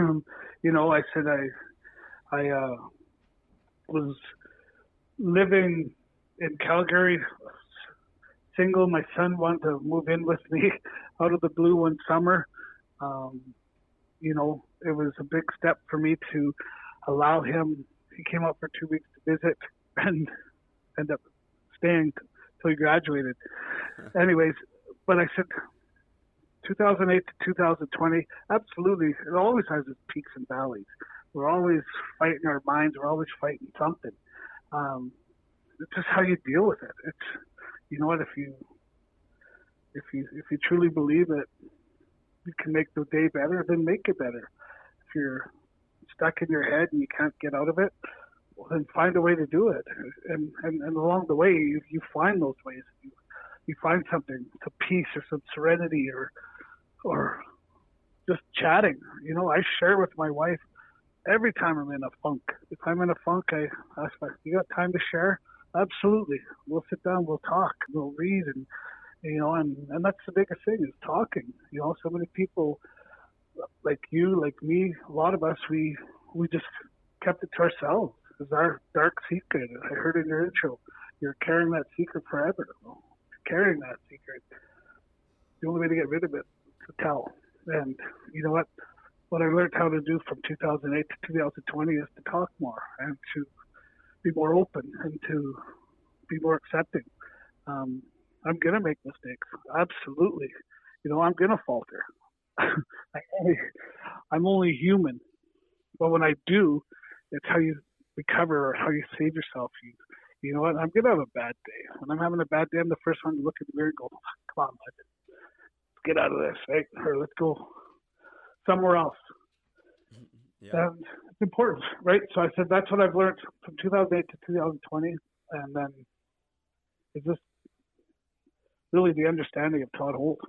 you know, I said I, I uh, was living in Calgary, single. My son wanted to move in with me <laughs> out of the blue one summer. Um, you know, it was a big step for me to allow him. He came up for two weeks to visit <laughs> and end up staying till he graduated. <laughs> Anyways, but I said 2008 to 2020, absolutely. It always has its peaks and valleys. We're always fighting our minds. We're always fighting something. Um, it's just how you deal with it. It's, you know what, if you, if you, if you truly believe that you can make the day better, then make it better. If you're stuck in your head and you can't get out of it, well, then find a way to do it. And, and, and along the way, you, you find those ways. You, you find something, some peace or some serenity or, or just chatting. You know, I share with my wife every time I'm in a funk. If I'm in a funk, I ask her, "You got time to share?" Absolutely. We'll sit down. We'll talk. We'll read, and you know, and and that's the biggest thing is talking. You know, so many people like you, like me, a lot of us, we we just kept it to ourselves. It's our dark secret. I heard in your intro, you're carrying that secret forever. Well, carrying that secret. The only way to get rid of it is to tell. And you know what? What I learned how to do from 2008 to 2020 is to talk more and to be more open and to be more accepting. Um, I'm gonna make mistakes, absolutely. You know, I'm gonna falter. <laughs> I only, I'm only human, but when I do, it's how you recover or how you save yourself. You, you know what? I'm gonna have a bad day. When I'm having a bad day, I'm the first one to look at the mirror and go, "Come on, bud, let's get out of this, right? Or let's go somewhere else." Mm-hmm. yeah And it's important, right? So I said that's what I've learned from 2008 to 2020, and then it's just really the understanding of Todd Holt,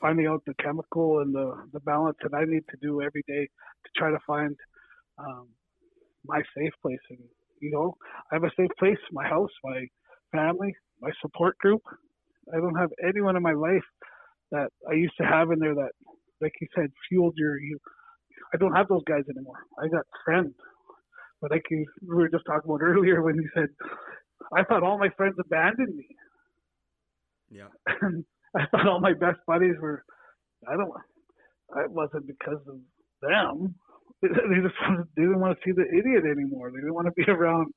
finding out the chemical and the the balance that I need to do every day to try to find um, my safe place. And you know, I have a safe place, my house, my family, my support group. I don't have anyone in my life that I used to have in there that, like you said, fueled your. You, I don't have those guys anymore. I got friends, but like you we were just talking about earlier when you said, I thought all my friends abandoned me. Yeah. <laughs> I thought all my best buddies were. I don't. It wasn't because of them. <laughs> They just they didn't want to see the idiot anymore. They didn't want to be <laughs> around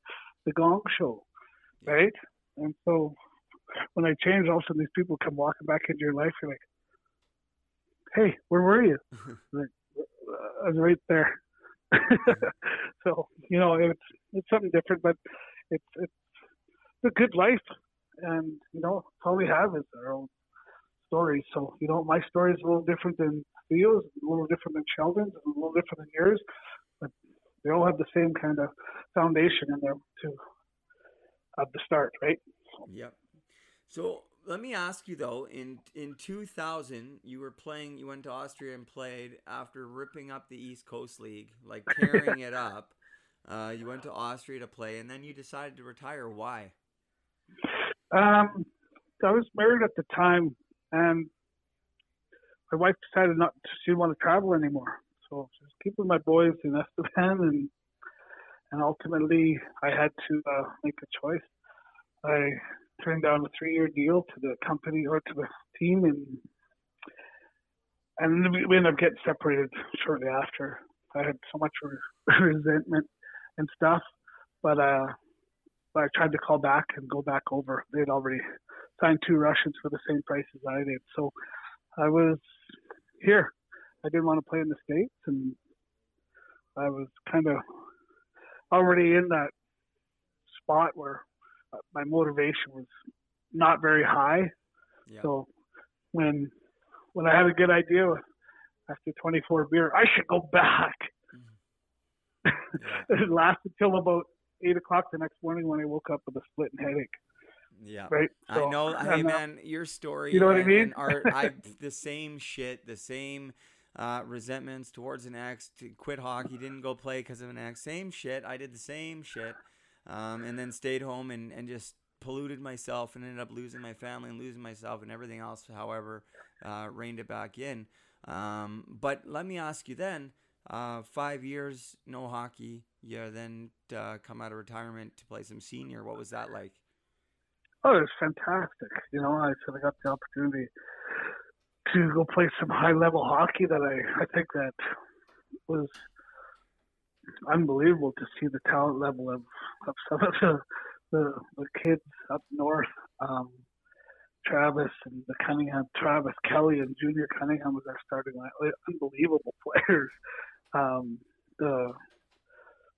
the Gong Show, right? And so when I changed, all of a sudden these people come walking back into your life. You're like, "Hey, where were you?" like, I was right there. so you know, it's it's something different, but it's it's a good life, and you know, all we have is our own stories. So you know, my story is a little different than Theo's, a little different than Sheldon's, a little different than yours, but they all have the same kind of foundation in there to at the start, right? Yep. So let me ask you though, in in 2000, you were playing. You went to Austria and played after ripping up the East Coast League, like tearing it <laughs> up. Uh, you went to Austria to play, and then you decided to retire. Why? Um, I was married at the time, and my wife decided not. She didn't want to travel anymore, so she was keeping my boys in Estevan, and and ultimately I had to uh, make a choice. I turned down a three-year deal to the company or to the team, and and we ended up getting separated shortly after. I had so much <laughs> resentment and stuff, but uh, but I tried to call back and go back over. They'd already signed two Russians for the same price as I did, so I was here. I didn't want to play in the states, and I was kind of already in that spot where uh, my motivation was not very high. Yeah. So when when I had a good idea after 24 beer, I should go back. <laughs> it lasted till about eight o'clock the next morning when I woke up with a splitting headache. Yeah. Right. I So, know. Hey, and, uh, man, your story. you know what I mean? and I <laughs> the same shit, the same uh, resentments towards an ex. To quit hockey, didn't go play because of an ex. Same shit. I did the same shit, um, and then stayed home and and just polluted myself and ended up losing my family and losing myself and everything else. However, uh, reined it back in. Um, but let me ask you then. Uh, five years, no hockey. Yeah, then uh, come out of retirement to play some senior. What was that like? Oh, it was fantastic. You know, I sort of got the opportunity to go play some high level hockey that I, I think that was unbelievable to see the talent level of, of some of the, the, the kids up north. Um, Travis and the Cunningham, Travis Kelly and Junior Cunningham was our starting line. Unbelievable <laughs> players. Um, the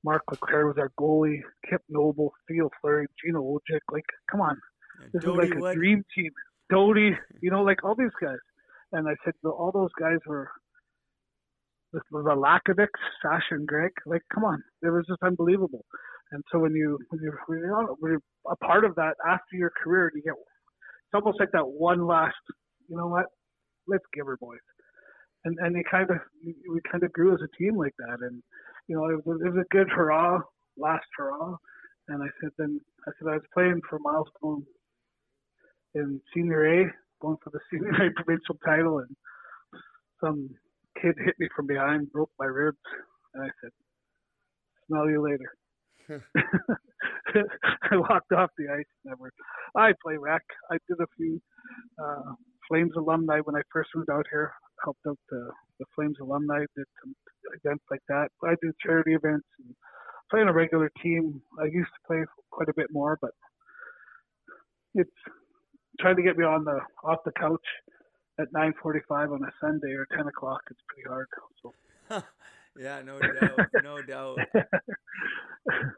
Mark Leclerc was our goalie. Kip Noble, Theo Fleury, Gino Odjick. Like, come on, this is like a Wood. dream team. Doty, you know, like all these guys. And I said, all those guys were the, the Lakovic, Sasha and Greg. Like, come on, it was just unbelievable. And so when you when you're, when you're, on- when you're a part of that after your career, you get it's almost like that one last, you know what? Let's give her boys. And and you kind of we kind of grew as a team like that. And you know, it was, it was a good hurrah, last hurrah. And I said then I said I was playing for milestone in senior A, going for the <laughs> senior A provincial title, and some kid hit me from behind, broke my ribs, and I said, "Smell you later." <laughs> I walked off the ice. Never. I play rec. I did a few uh, Flames alumni when I first moved out here. Helped out the, the Flames alumni. Did some events like that. I do charity events and play on a regular team. I used to play quite a bit more, but it's trying to get me on the off the couch at 9:45 on a Sunday or 10 o'clock. It's pretty hard. So. <laughs> Yeah, no doubt, no doubt. <laughs>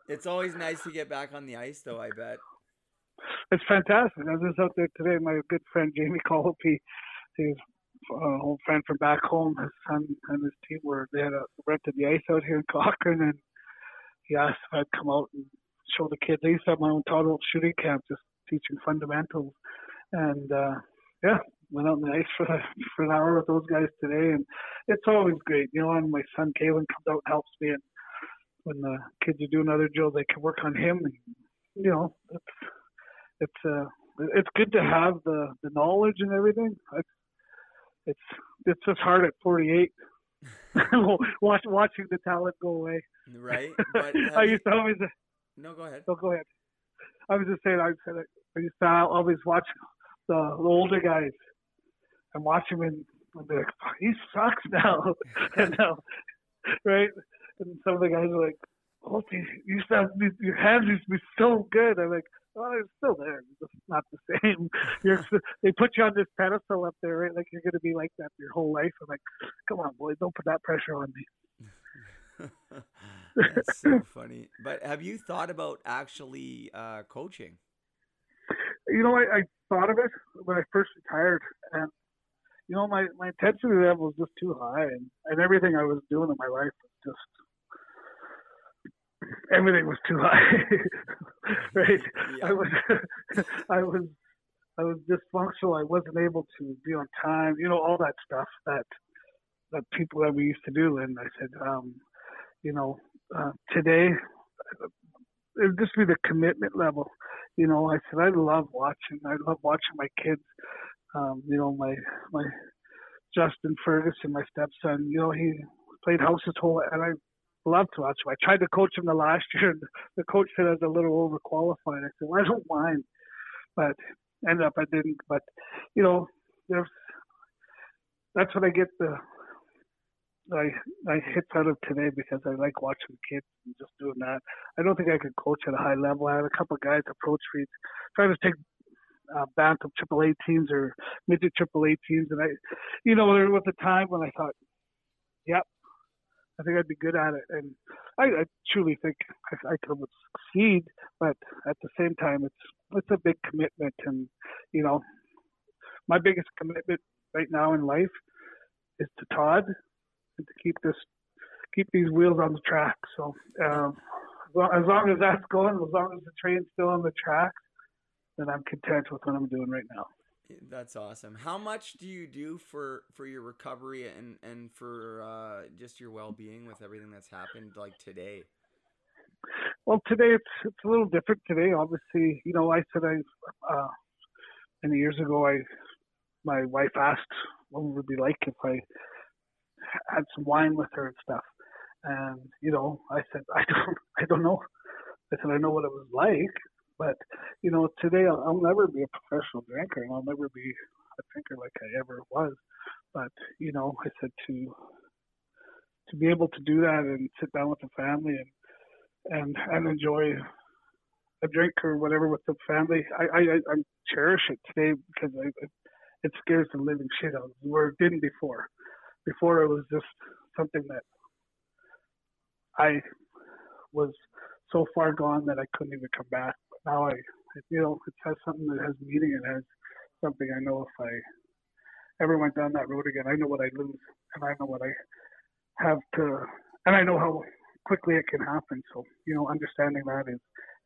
It's always nice to get back on the ice, though. I bet. It's fantastic. I was just out there today. My good friend Jamie <laughs> Colopy, he's an old friend from back home. His son and his team were they had a, rented the ice out here in Cochrane, and he asked if I'd come out and show the kids. I used to have my own toddler shooting camp, just teaching fundamentals, and uh, yeah, went out on the ice for the, <laughs> for an hour with those guys today, and it's always great. You know, and my son Kalen comes out and helps me, and when the kids are doing other drills, they can work on him, and you know, it's it's uh it's good to have the the knowledge and everything. It's it's it's just hard at 48. <laughs> Watch, watching the talent go away. Right. But <laughs> I um, used to always. Uh, no, go ahead. No, go ahead. I was just saying. I said I used to always watch the, the older guys and watch him and be like, he sucks now. <laughs> and now, right? And some of the guys are like, oh, you used to have your hands used to be so good. I'm like, oh, it's still there. It's just not the <laughs> same. You're, they put you on this pedestal up there, right? Like you're going to be like that your whole life. I'm like, come on, boys, don't put that pressure on me. <laughs> That's so funny. But have you thought about actually uh, coaching? You know, I, I thought of it when I first retired, and you know, my my intensity level was just too high, and and everything I was doing in my life was just everything was too high. <laughs> right? Yeah. I was <laughs> I was I was dysfunctional. I wasn't able to be on time. You know, all that stuff that that people that we used to do. And I said, um, you know, uh, today it would just be the commitment level. You know, I said I love watching. I love watching my kids um, you know, my my Justin Ferguson, my stepson, you know, he played house his whole and I love to watch. I tried to coach him the last <laughs> year and the coach said I was a little overqualified. I said, Well, I don't mind but ended up I didn't. But, you know, there's that's what I get the I I hits out of today because I like watching kids and just doing that. I don't think I could coach at a high level. I had a couple of guys approach me trying to take uh, triple A teams or midget triple A teams, and I, you know, there was a time when I thought, yep, I think I'd be good at it, and I, I truly think I, I could succeed. But at the same time, it's it's a big commitment, and you know, my biggest commitment right now in life is to Todd and to keep this keep these wheels on the track. So um, as long as that's going, as long as the train's still on the track, then I'm content with what I'm doing right now. That's awesome. How much do you do for for your recovery and and for uh, just your well being with everything that's happened like today? Well, today it's it's a little different. Today, obviously, you know, I said I uh, many years ago, I my wife asked what it would be like if I had some wine with her and stuff, and you know, I said I don't I don't know. I said I know what it was like, but you know, today I'll, I'll never be a professional drinker, and I'll never be a drinker like I ever was. But you know, I said to to be able to do that and sit down with the family and and and enjoy a drink or whatever with the family, I I, I cherish it today because I, it scares the living shit out of me. Where it didn't before. Before it was just something that I was so far gone that I couldn't even come back now I, I feel it has something that has meaning. It has something I know if I ever went down that road again, I know what I lose and I know what I have to, and I know how quickly it can happen. So, you know, understanding that is,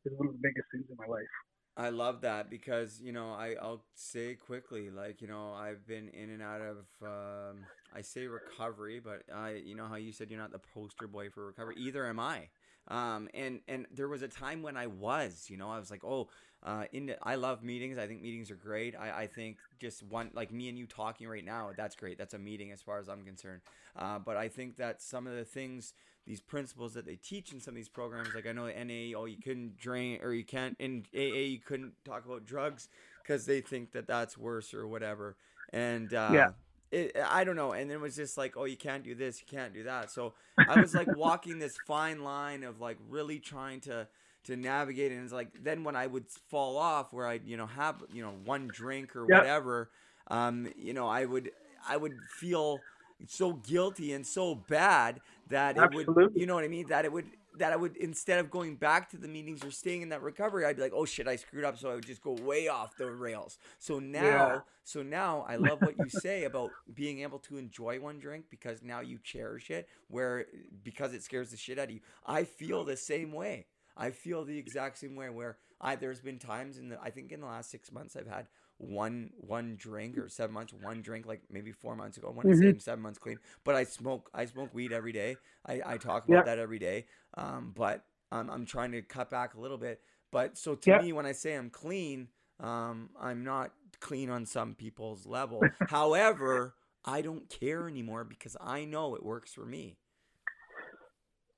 is one of the biggest things in my life. I love that because you know I I'll say quickly like you know I've been in and out of um, I say recovery but I you know how you said you're not the poster boy for recovery either am I um, and and there was a time when I was, you know, I was like, oh, uh, in I love meetings. I think meetings are great. I, I think just one like me and you talking right now, that's great. That's a meeting as far as I'm concerned. Uh, but I think that some of the things, these principles that they teach in some of these programs, like I know NA, oh, you couldn't drink or you can't in AA, you couldn't talk about drugs because they think that that's worse or whatever. And uh, yeah it, I don't know. And then it was just like, oh, you can't do this, you can't do that. So I was like walking this fine line of like really trying to to navigate. And it's like then when I would fall off, where I you know have you know one drink or yep. whatever, um, you know I would I would feel so guilty and so bad that it would you know what I mean that it would that I would instead of going back to the meetings or staying in that recovery, I'd be like, oh shit, I screwed up, so I would just go way off the rails. So now, yeah. so now I love what you say about being able to enjoy one drink because now you cherish it. Where because it scares the shit out of you, I feel the same way. I feel the exact same way. Where I there's been times in the I think in the last six months I've had one one drink or seven months one drink like maybe four months ago when mm-hmm. I say seven months clean but I smoke I smoke weed every day I, I talk about that every day um, but um, I'm trying to cut back a little bit but so to me when I say I'm clean Um, I'm not clean on some people's level. <laughs> However, I don't care anymore because I know it works for me.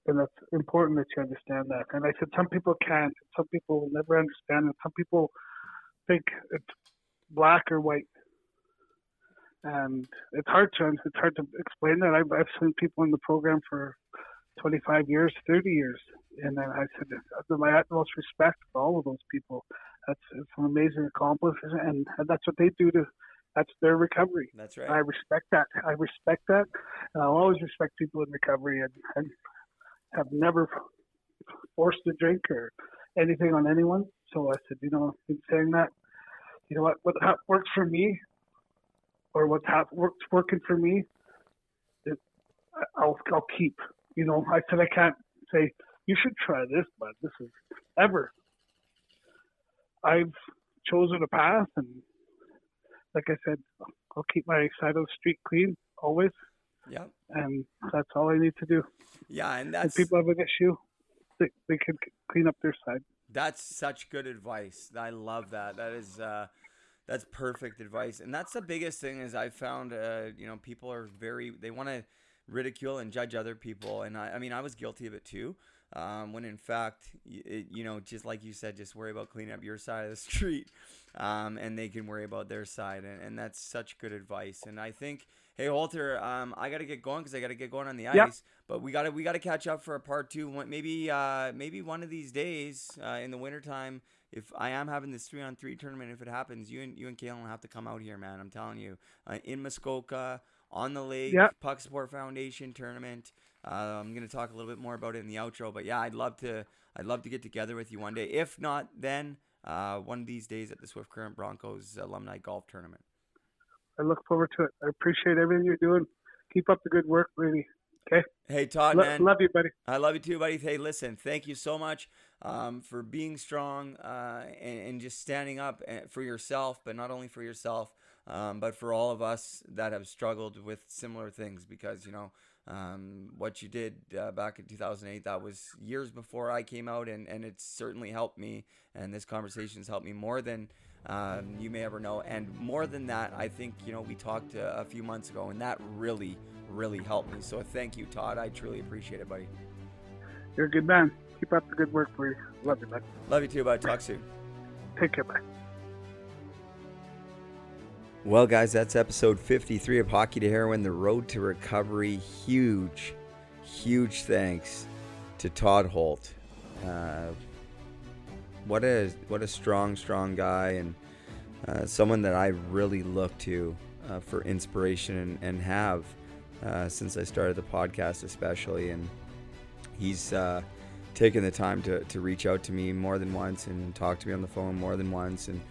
And that's important that you understand that. And I said some people can't. Some people will never understand and Some people think it's black or white. And it's hard to it's hard to explain that. I've I've seen people in the program for 25 years, 30 years, and then I said with my utmost respect for all of those people. That's it's an amazing accomplishment, and, and that's what they do to that's their recovery. That's right. I respect that. I respect that. And I'll always respect people in recovery and, and have never forced a drink or anything on anyone. So I said, you know, in saying that, you know what, what works for me or what's works working for me, it, I'll, I'll keep. You know, I said I can't say, you should try this, but this is ever. I've chosen a path and like I said, I'll keep my side of the street clean always. Yeah. And that's all I need to do. Yeah, and If people have an issue, they, they can clean up their side. That's such good advice. I love that. That is uh that's perfect advice. And that's the biggest thing is I found uh you know people are very they want to ridicule and judge other people and I I mean I was guilty of it too. Um, when in fact, it, you know, just like you said, just worry about cleaning up your side of the <laughs> street, um, and they can worry about their side, and, and that's such good advice. And I think, hey Walter, um, I gotta get going because I gotta get going on the ice. Yep. But we gotta we gotta catch up for a part two. Maybe uh, maybe one of these days uh, in the wintertime, if I am having this three on three tournament, if it happens, you and you and Kalen have to come out here, man. I'm telling you, uh, in Muskoka on the lake, Yep. Puck Support Foundation tournament. Uh, I'm gonna talk a little bit more about it in the outro, but yeah, I'd love to. I'd love to get together with you one day. If not, then uh, one of these days at the Swift Current Broncos alumni golf tournament. I look forward to it. I appreciate everything you're doing. Keep up the good work, really. Okay. Hey Todd, Lo- man. love you, buddy. I love you too, buddy. Hey, listen, thank you so much um, for being strong uh, and, and just standing up uh, for yourself, but not only for yourself, um, but for all of us that have struggled with similar things. Because you know um, what you did uh, back in 2008, that was years before I came out, and and it's certainly helped me. And this conversation's helped me more than. Um, you may ever know, and more than that, I think you know we talked uh, a few months ago, and that really, really helped me. So thank you, Todd. I truly appreciate it, buddy. You're a good man. Keep up the good work, buddy. Love you, bud. Love you too, bud. Talk soon. Take care, bye. Well, guys, that's episode 53 of Hockey to Heroin, The Road to Recovery. Huge, huge thanks to Todd Holt. Uh, what a what a strong, strong guy, and uh, someone that I really look to uh, for inspiration and, and have uh, since I started the podcast, especially. And he's uh, taken the time to, to reach out to me more than once and talk to me on the phone more than once and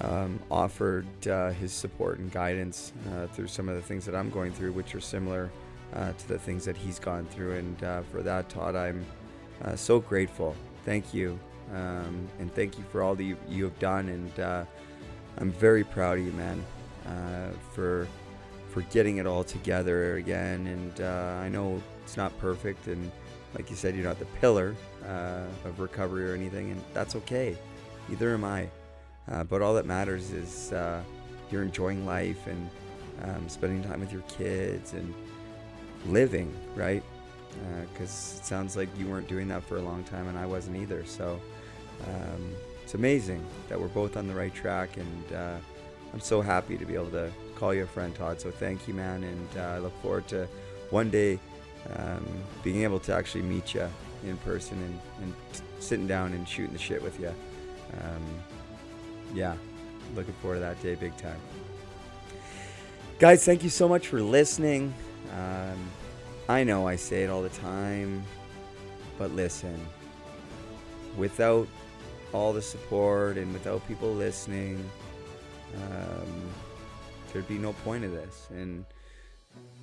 um, offered uh, his support and guidance uh, through some of the things that I'm going through, which are similar uh, to the things that he's gone through. And uh, for that, Todd, I'm uh, so grateful. Thank you. Um, and thank you for all that you, you have done. And uh, I'm very proud of you, man, for for getting it all together again. And I know it's not perfect, and like you said, you're not the pillar uh, of recovery or anything, and that's okay. Neither am I. Uh, but all that matters is uh, you're enjoying life and um, spending time with your kids and living, right? Because it sounds like you weren't doing that for a long time, and I wasn't either. So um, it's amazing that we're both on the right track, and uh, I'm so happy to be able to call you a friend, Todd. So thank you, man, and uh, I look forward to one day um, being able to actually meet you in person and, and sitting down and shooting the shit with you. Um, yeah, looking forward to that day big time. Guys, thank you so much for listening. Um, I know I say it all the time, but listen, without all the support and without people listening, um, there'd be no point of this. And,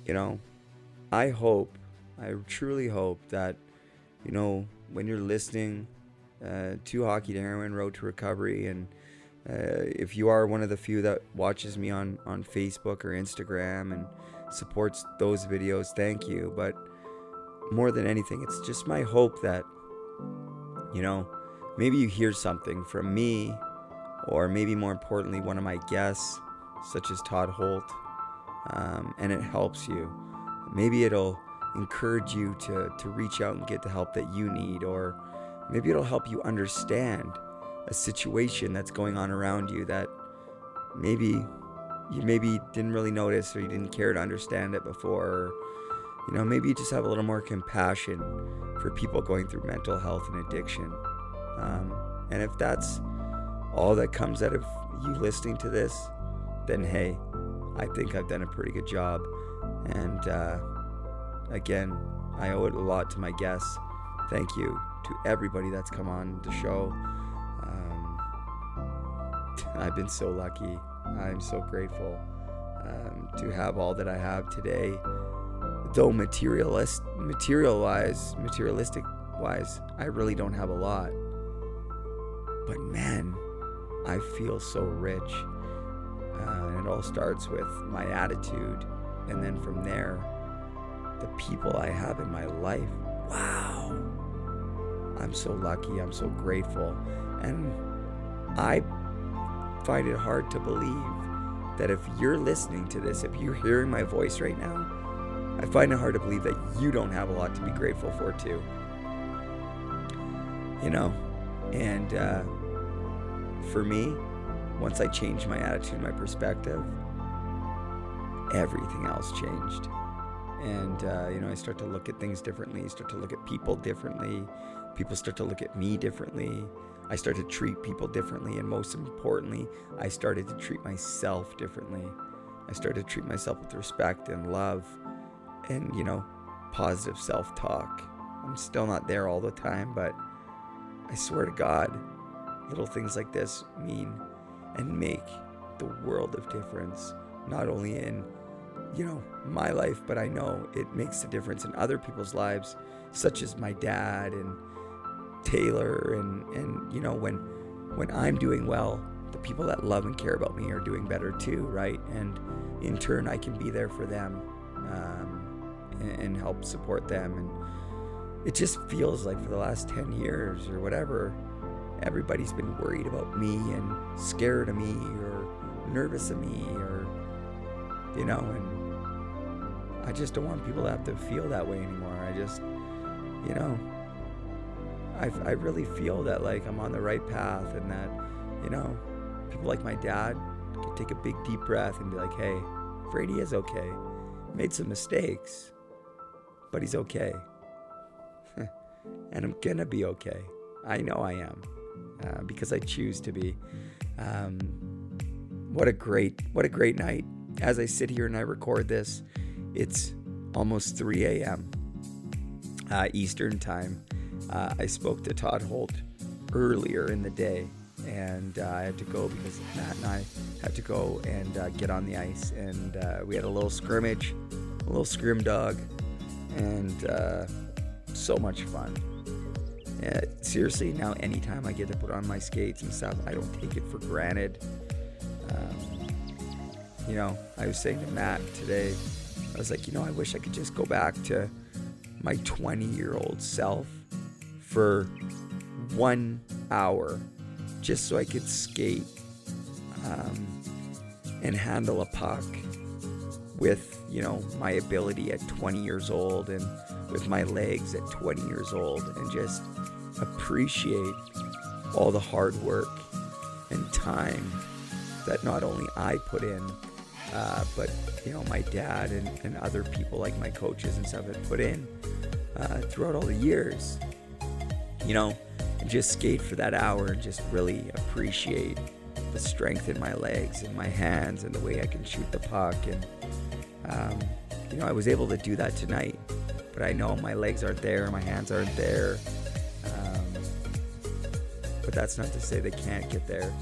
you know, I hope, I truly hope that, you know, when you're listening uh, to Hockey to Heroin Road to Recovery, and uh, if you are one of the few that watches me on, on Facebook or Instagram and supports those videos, thank you. But more than anything, it's just my hope that, you know, maybe you hear something from me or maybe more importantly, one of my guests, such as Todd Holt, um, and it helps you. Maybe it'll encourage you to, to reach out and get the help that you need, or maybe it'll help you understand a situation that's going on around you that maybe you maybe didn't really notice or you didn't care to understand it before. Or, you know, maybe you just have a little more compassion for people going through mental health and addiction. Um, and if that's all that comes out of you listening to this, then hey, I think I've done a pretty good job. And uh, again, I owe it a lot to my guests. Thank you to everybody that's come on the show. Um, <laughs> I've been so lucky. I'm so grateful um, to have all that I have today. Though materialist, material wise, materialistic wise, I really don't have a lot. But man, I feel so rich. Uh, and it all starts with my attitude. And then from there, the people I have in my life. Wow. I'm so lucky. I'm so grateful. And I find it hard to believe that if you're listening to this, if you're hearing my voice right now, I find it hard to believe that you don't have a lot to be grateful for, too. You know? And uh, for me, once I changed my attitude, my perspective, everything else changed. And, uh, you know, I start to look at things differently, start to look at people differently. People start to look at me differently. I started to treat people differently. And most importantly, I started to treat myself differently. I started to treat myself with respect and love and, you know, positive self talk. I'm still not there all the time, but I swear to God, little things like this mean and make the world of difference, not only in, you know, my life, but I know it makes a difference in other people's lives, such as my dad and Taylor and and you know when when I'm doing well, the people that love and care about me are doing better too, right? And in turn, I can be there for them um, and, and help support them. And it just feels like for the last ten years or whatever, everybody's been worried about me and scared of me or nervous of me or you know and I just don't want people to have to feel that way anymore. I just you know I, I really feel that like I'm on the right path and that you know people like my dad can take a big deep breath and be like hey Brady is okay made some mistakes but he's okay <laughs> and I'm gonna be okay I know I am uh, because I choose to be. Um, what a great, what a great night. As I sit here and I record this, it's almost 3 a.m. Uh, Eastern time. Uh, I spoke to Todd Holt earlier in the day, and uh, I had to go because Matt and I had to go and uh, get on the ice, and uh, we had a little scrimmage, a little scrim dog, and so much fun. Uh, seriously, now anytime I get to put on my skates and stuff, I don't take it for granted. Um, you know, I was saying to Matt today, I was like, you know, I wish I could just go back to my 20 year old self for one hour just so I could skate um, and handle a puck with, you know, my ability at 20 years old and with my legs at 20 years old and just appreciate all the hard work and time that not only I put in, uh, but you know my dad and, and other people like my coaches and stuff have put in uh, throughout all the years. You know, and just skate for that hour and just really appreciate the strength in my legs and my hands and the way I can shoot the puck. And um, you know, I was able to do that tonight, but I know my legs aren't there, my hands aren't there. But that's not to say they can't get there.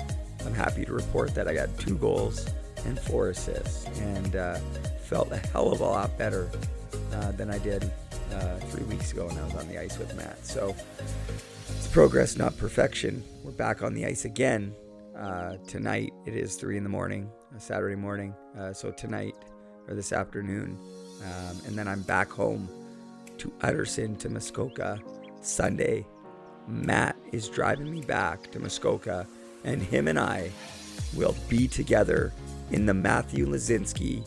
I'm happy to report that I got two goals and four assists and uh, felt a hell of a lot better uh, than I did uh, three weeks ago when I was on the ice with Matt. So it's progress, not perfection. We're back on the ice again. Uh, tonight it is three in the morning, Saturday morning. Uh, so tonight or this afternoon. Um, and then I'm back home to Utterson to Muskoka Sunday Matt is driving me back to Muskoka, and him and I will be together in the Matthew Lazinski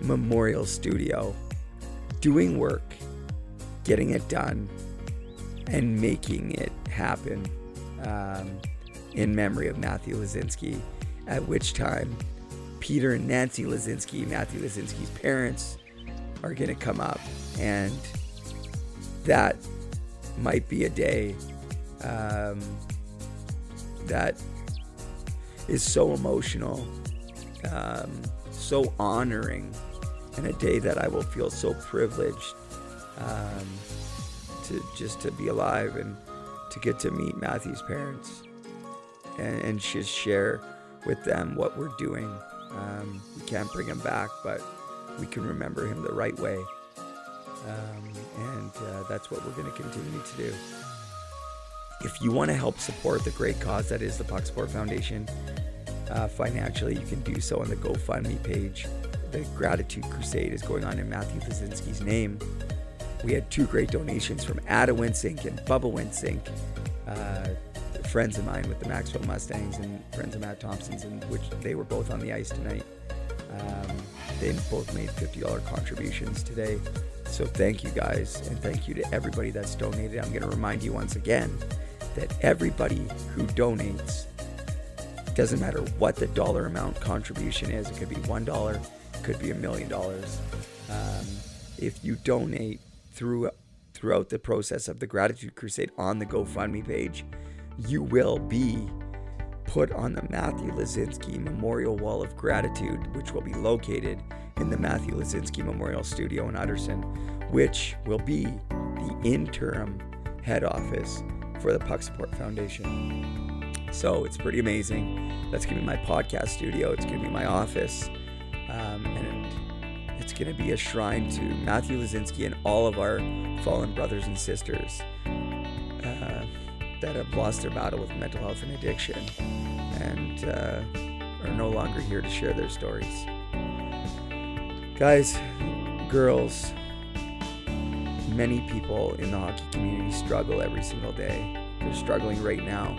Memorial Studio, doing work, getting it done, and making it happen um, in memory of Matthew Lazinski. At which time, Peter and Nancy Lazinski, Matthew Lazinski's parents, are going to come up, and that might be a day um, that is so emotional, um, so honoring, and a day that I will feel so privileged um, to just to be alive and to get to meet Matthew's parents and, and just share with them what we're doing. Um, we can't bring him back, but we can remember him the right way. Um, and uh, that's what we're going to continue to do. If you want to help support the great cause that is the Puck Foundation uh, financially, you can do so on the GoFundMe page. The Gratitude Crusade is going on in Matthew Lazinski's name. We had two great donations from Ada Winsink and Bubba Winsink, uh, friends of mine with the Maxwell Mustangs and friends of Matt Thompson's, and which they were both on the ice tonight. Um, they both made $50 contributions today. So thank you guys, and thank you to everybody that's donated. I'm going to remind you once again that everybody who donates, doesn't matter what the dollar amount contribution is, it could be $1, it could be a million dollars. Um, if you donate through throughout the process of the gratitude crusade on the GoFundMe page, you will be put on the Matthew Lazinski Memorial Wall of Gratitude, which will be located in the Matthew Lazinski Memorial Studio in Utterson, which will be the interim head office for the Puck Support Foundation. So it's pretty amazing. That's going to be my podcast studio. It's going to be my office. Um, and it's going to be a shrine to Matthew Lazinski and all of our fallen brothers and sisters uh, that have lost their battle with mental health and addiction and uh, are no longer here to share their stories. Guys, girls, many people in the hockey community struggle every single day. They're struggling right now.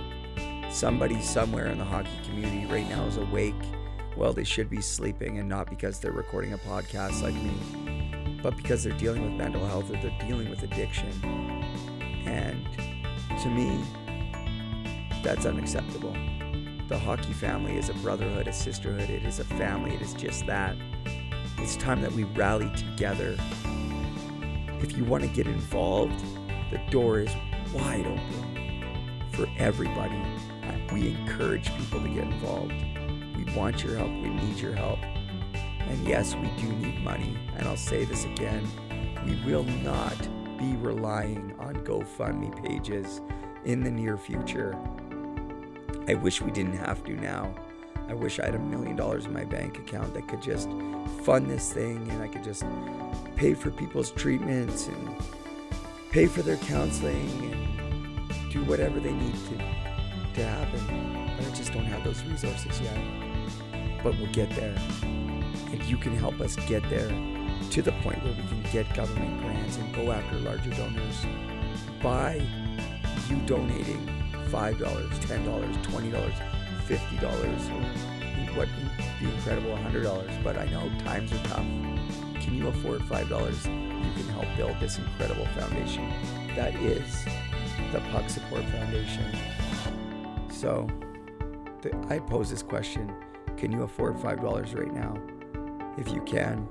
Somebody somewhere in the hockey community right now is awake. Well, they should be sleeping, and not because they're recording a podcast like me, but because they're dealing with mental health or they're dealing with addiction. And to me, that's unacceptable. The hockey family is a brotherhood, a sisterhood, it is a family, it is just that. It's time that we rally together. If you want to get involved, the door is wide open for everybody. We encourage people to get involved. We want your help, we need your help. And yes, we do need money. And I'll say this again we will not be relying on GoFundMe pages in the near future. I wish we didn't have to now. I wish I had a million dollars in my bank account that could just fund this thing and I could just pay for people's treatments and pay for their counseling and do whatever they need to, to happen. But I just don't have those resources yet. But we'll get there. And you can help us get there to the point where we can get government grants and go after larger donors by you donating $5, $10, $20, $50, or what would be incredible, $100. But I know times are tough. Can you afford $5? You can help build this incredible foundation that is the Puck Support Foundation. So the, I pose this question Can you afford $5 right now? If you can,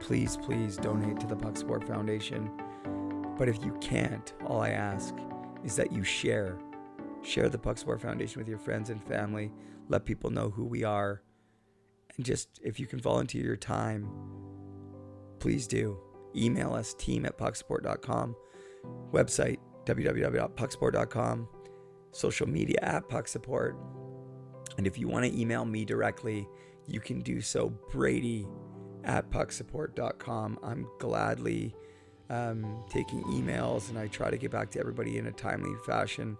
please, please donate to the Puck Support Foundation. But if you can't, all I ask is that you share Share the Puck Support Foundation with your friends and family. Let people know who we are. And just, if you can volunteer your time, please do. Email us, team at pucksupport.com. Website, www.pucksupport.com. Social media at pucksupport. And if you want to email me directly, you can do so, Brady at pucksupport.com. I'm gladly um, taking emails and I try to get back to everybody in a timely fashion.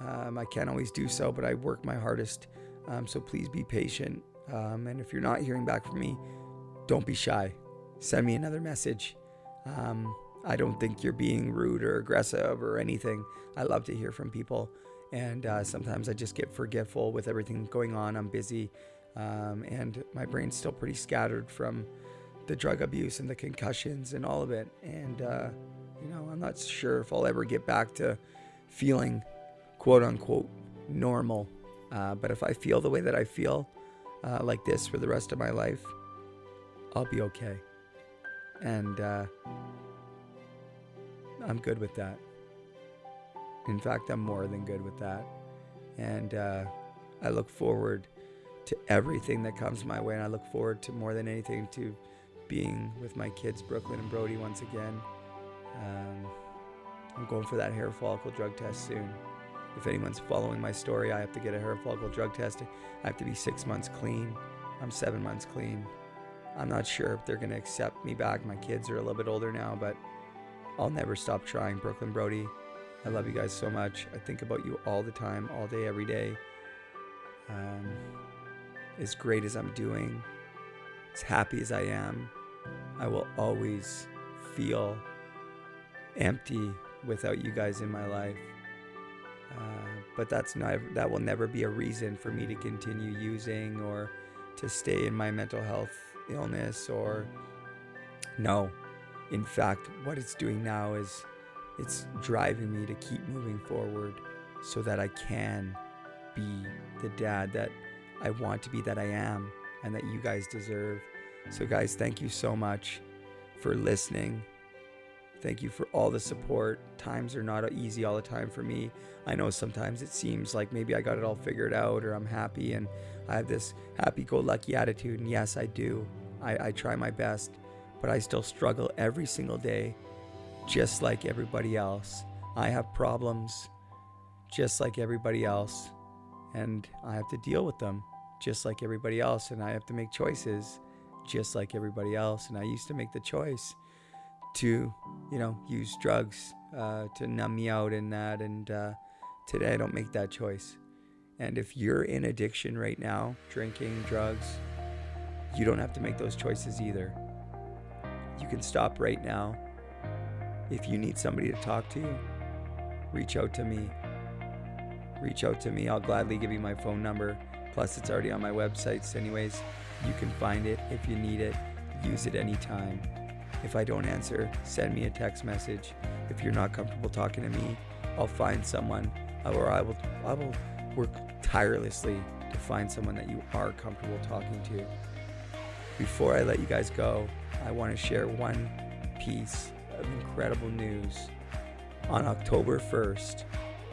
Um, I can't always do so, but I work my hardest. Um, so please be patient. Um, and if you're not hearing back from me, don't be shy. Send me another message. Um, I don't think you're being rude or aggressive or anything. I love to hear from people. And uh, sometimes I just get forgetful with everything going on. I'm busy, um, and my brain's still pretty scattered from the drug abuse and the concussions and all of it. And uh, you know, I'm not sure if I'll ever get back to feeling quote unquote normal. Uh, but if I feel the way that I feel uh, like this for the rest of my life, I'll be okay. And uh, I'm good with that. In fact, I'm more than good with that. And uh, I look forward to everything that comes my way. And I look forward to more than anything to being with my kids, Brooklyn and Brody, once again. Um, I'm going for that hair follicle drug test soon. If anyone's following my story, I have to get a hair follicle drug test. I have to be six months clean. I'm seven months clean. I'm not sure if they're going to accept me back. My kids are a little bit older now, but I'll never stop trying. Brooklyn Brody, I love you guys so much. I think about you all the time, all day, every day. Um, as great as I'm doing, as happy as I am, I will always feel empty without you guys in my life. Uh, but that's not that will never be a reason for me to continue using or to stay in my mental health illness or no in fact what it's doing now is it's driving me to keep moving forward so that I can be the dad that I want to be that I am and that you guys deserve so guys thank you so much for listening Thank you for all the support. Times are not easy all the time for me. I know sometimes it seems like maybe I got it all figured out or I'm happy and I have this happy go lucky attitude. And yes, I do. I, I try my best, but I still struggle every single day, just like everybody else. I have problems just like everybody else, and I have to deal with them just like everybody else. And I have to make choices just like everybody else. And I used to make the choice to, you know, use drugs uh, to numb me out and that. And uh, today I don't make that choice. And if you're in addiction right now, drinking, drugs, you don't have to make those choices either. You can stop right now. If you need somebody to talk to, reach out to me. Reach out to me. I'll gladly give you my phone number. Plus, it's already on my websites, anyways. You can find it if you need it. Use it anytime. If I don't answer, send me a text message. If you're not comfortable talking to me, I'll find someone or I will I will work tirelessly to find someone that you are comfortable talking to. Before I let you guys go, I want to share one piece of incredible news. On October 1st,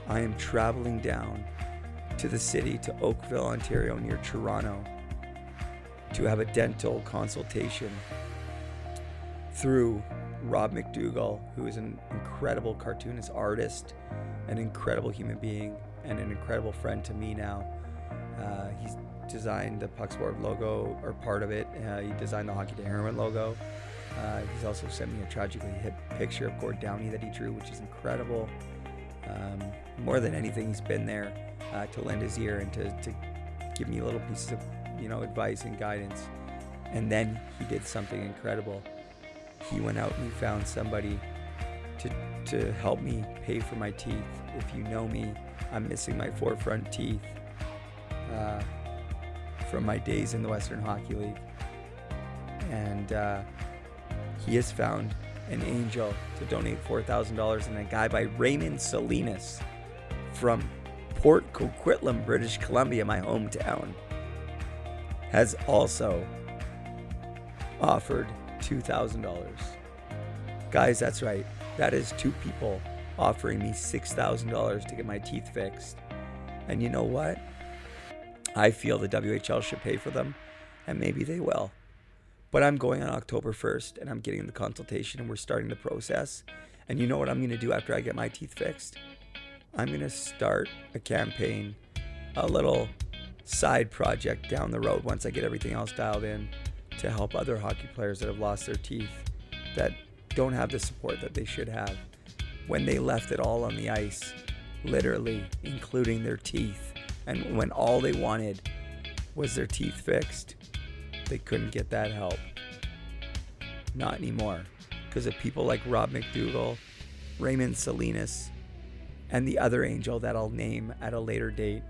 I am traveling down to the city to Oakville, Ontario, near Toronto, to have a dental consultation through Rob McDougall, who is an incredible cartoonist artist, an incredible human being, and an incredible friend to me now. Uh, he's designed the Puck Support logo, or part of it. Uh, he designed the Hockey to Heroin logo. Uh, he's also sent me a Tragically Hip picture of Gord Downie that he drew, which is incredible. Um, more than anything, he's been there uh, to lend his ear and to, to give me little pieces of, you know, advice and guidance. And then he did something incredible he went out and he found somebody to, to help me pay for my teeth. If you know me, I'm missing my four front teeth uh, from my days in the Western Hockey League. And uh, he has found an angel to donate $4,000 and a guy by Raymond Salinas from Port Coquitlam, British Columbia, my hometown, has also offered $2,000. Guys, that's right. That is two people offering me $6,000 to get my teeth fixed. And you know what? I feel the WHL should pay for them, and maybe they will. But I'm going on October 1st and I'm getting the consultation and we're starting the process. And you know what I'm going to do after I get my teeth fixed? I'm going to start a campaign, a little side project down the road once I get everything else dialed in to help other hockey players that have lost their teeth that don't have the support that they should have when they left it all on the ice, literally, including their teeth. And when all they wanted was their teeth fixed, they couldn't get that help. Not anymore. Because of people like Rob McDougall, Raymond Salinas, and the other angel that I'll name at a later date.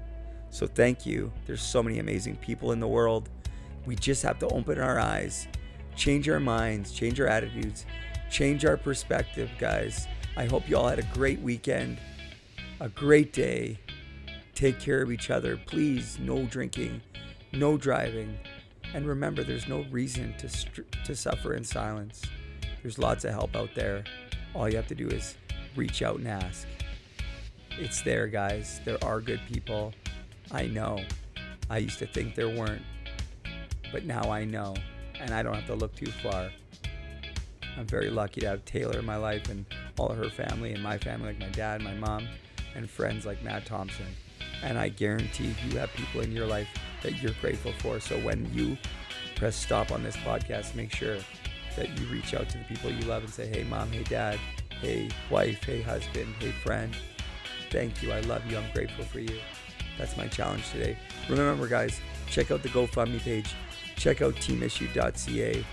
So thank you. There's so many amazing people in the world. We just have to open our eyes, change our minds, change our attitudes, change our perspective, guys. I hope you all had a great weekend, a great day. Take care of each other. Please, no drinking, no driving. And remember, there's no reason to, to suffer in silence. There's lots of help out there. All you have to do is reach out and ask. It's there, guys. There are good people. I know. I used to think there weren't. But now I know. And I don't have to look too far. I'm very lucky to have Taylor in my life and all of her family and my family, like my dad, my mom, and friends like Matt Thompson. And I guarantee you have people in your life that you're grateful for. So when you press stop on this podcast, make sure that you reach out to the people you love and say, hey, mom, hey, dad, hey, wife, hey, husband, hey, friend. Thank you. I love you. I'm grateful for you. That's my challenge today. Remember, guys, check out the GoFundMe page, check out teamissue.ca.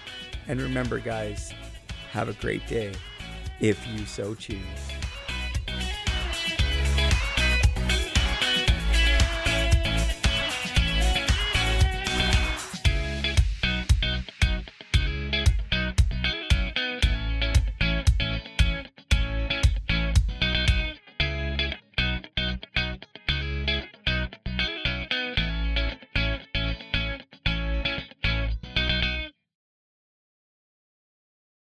And remember, guys, have a great day if you so choose.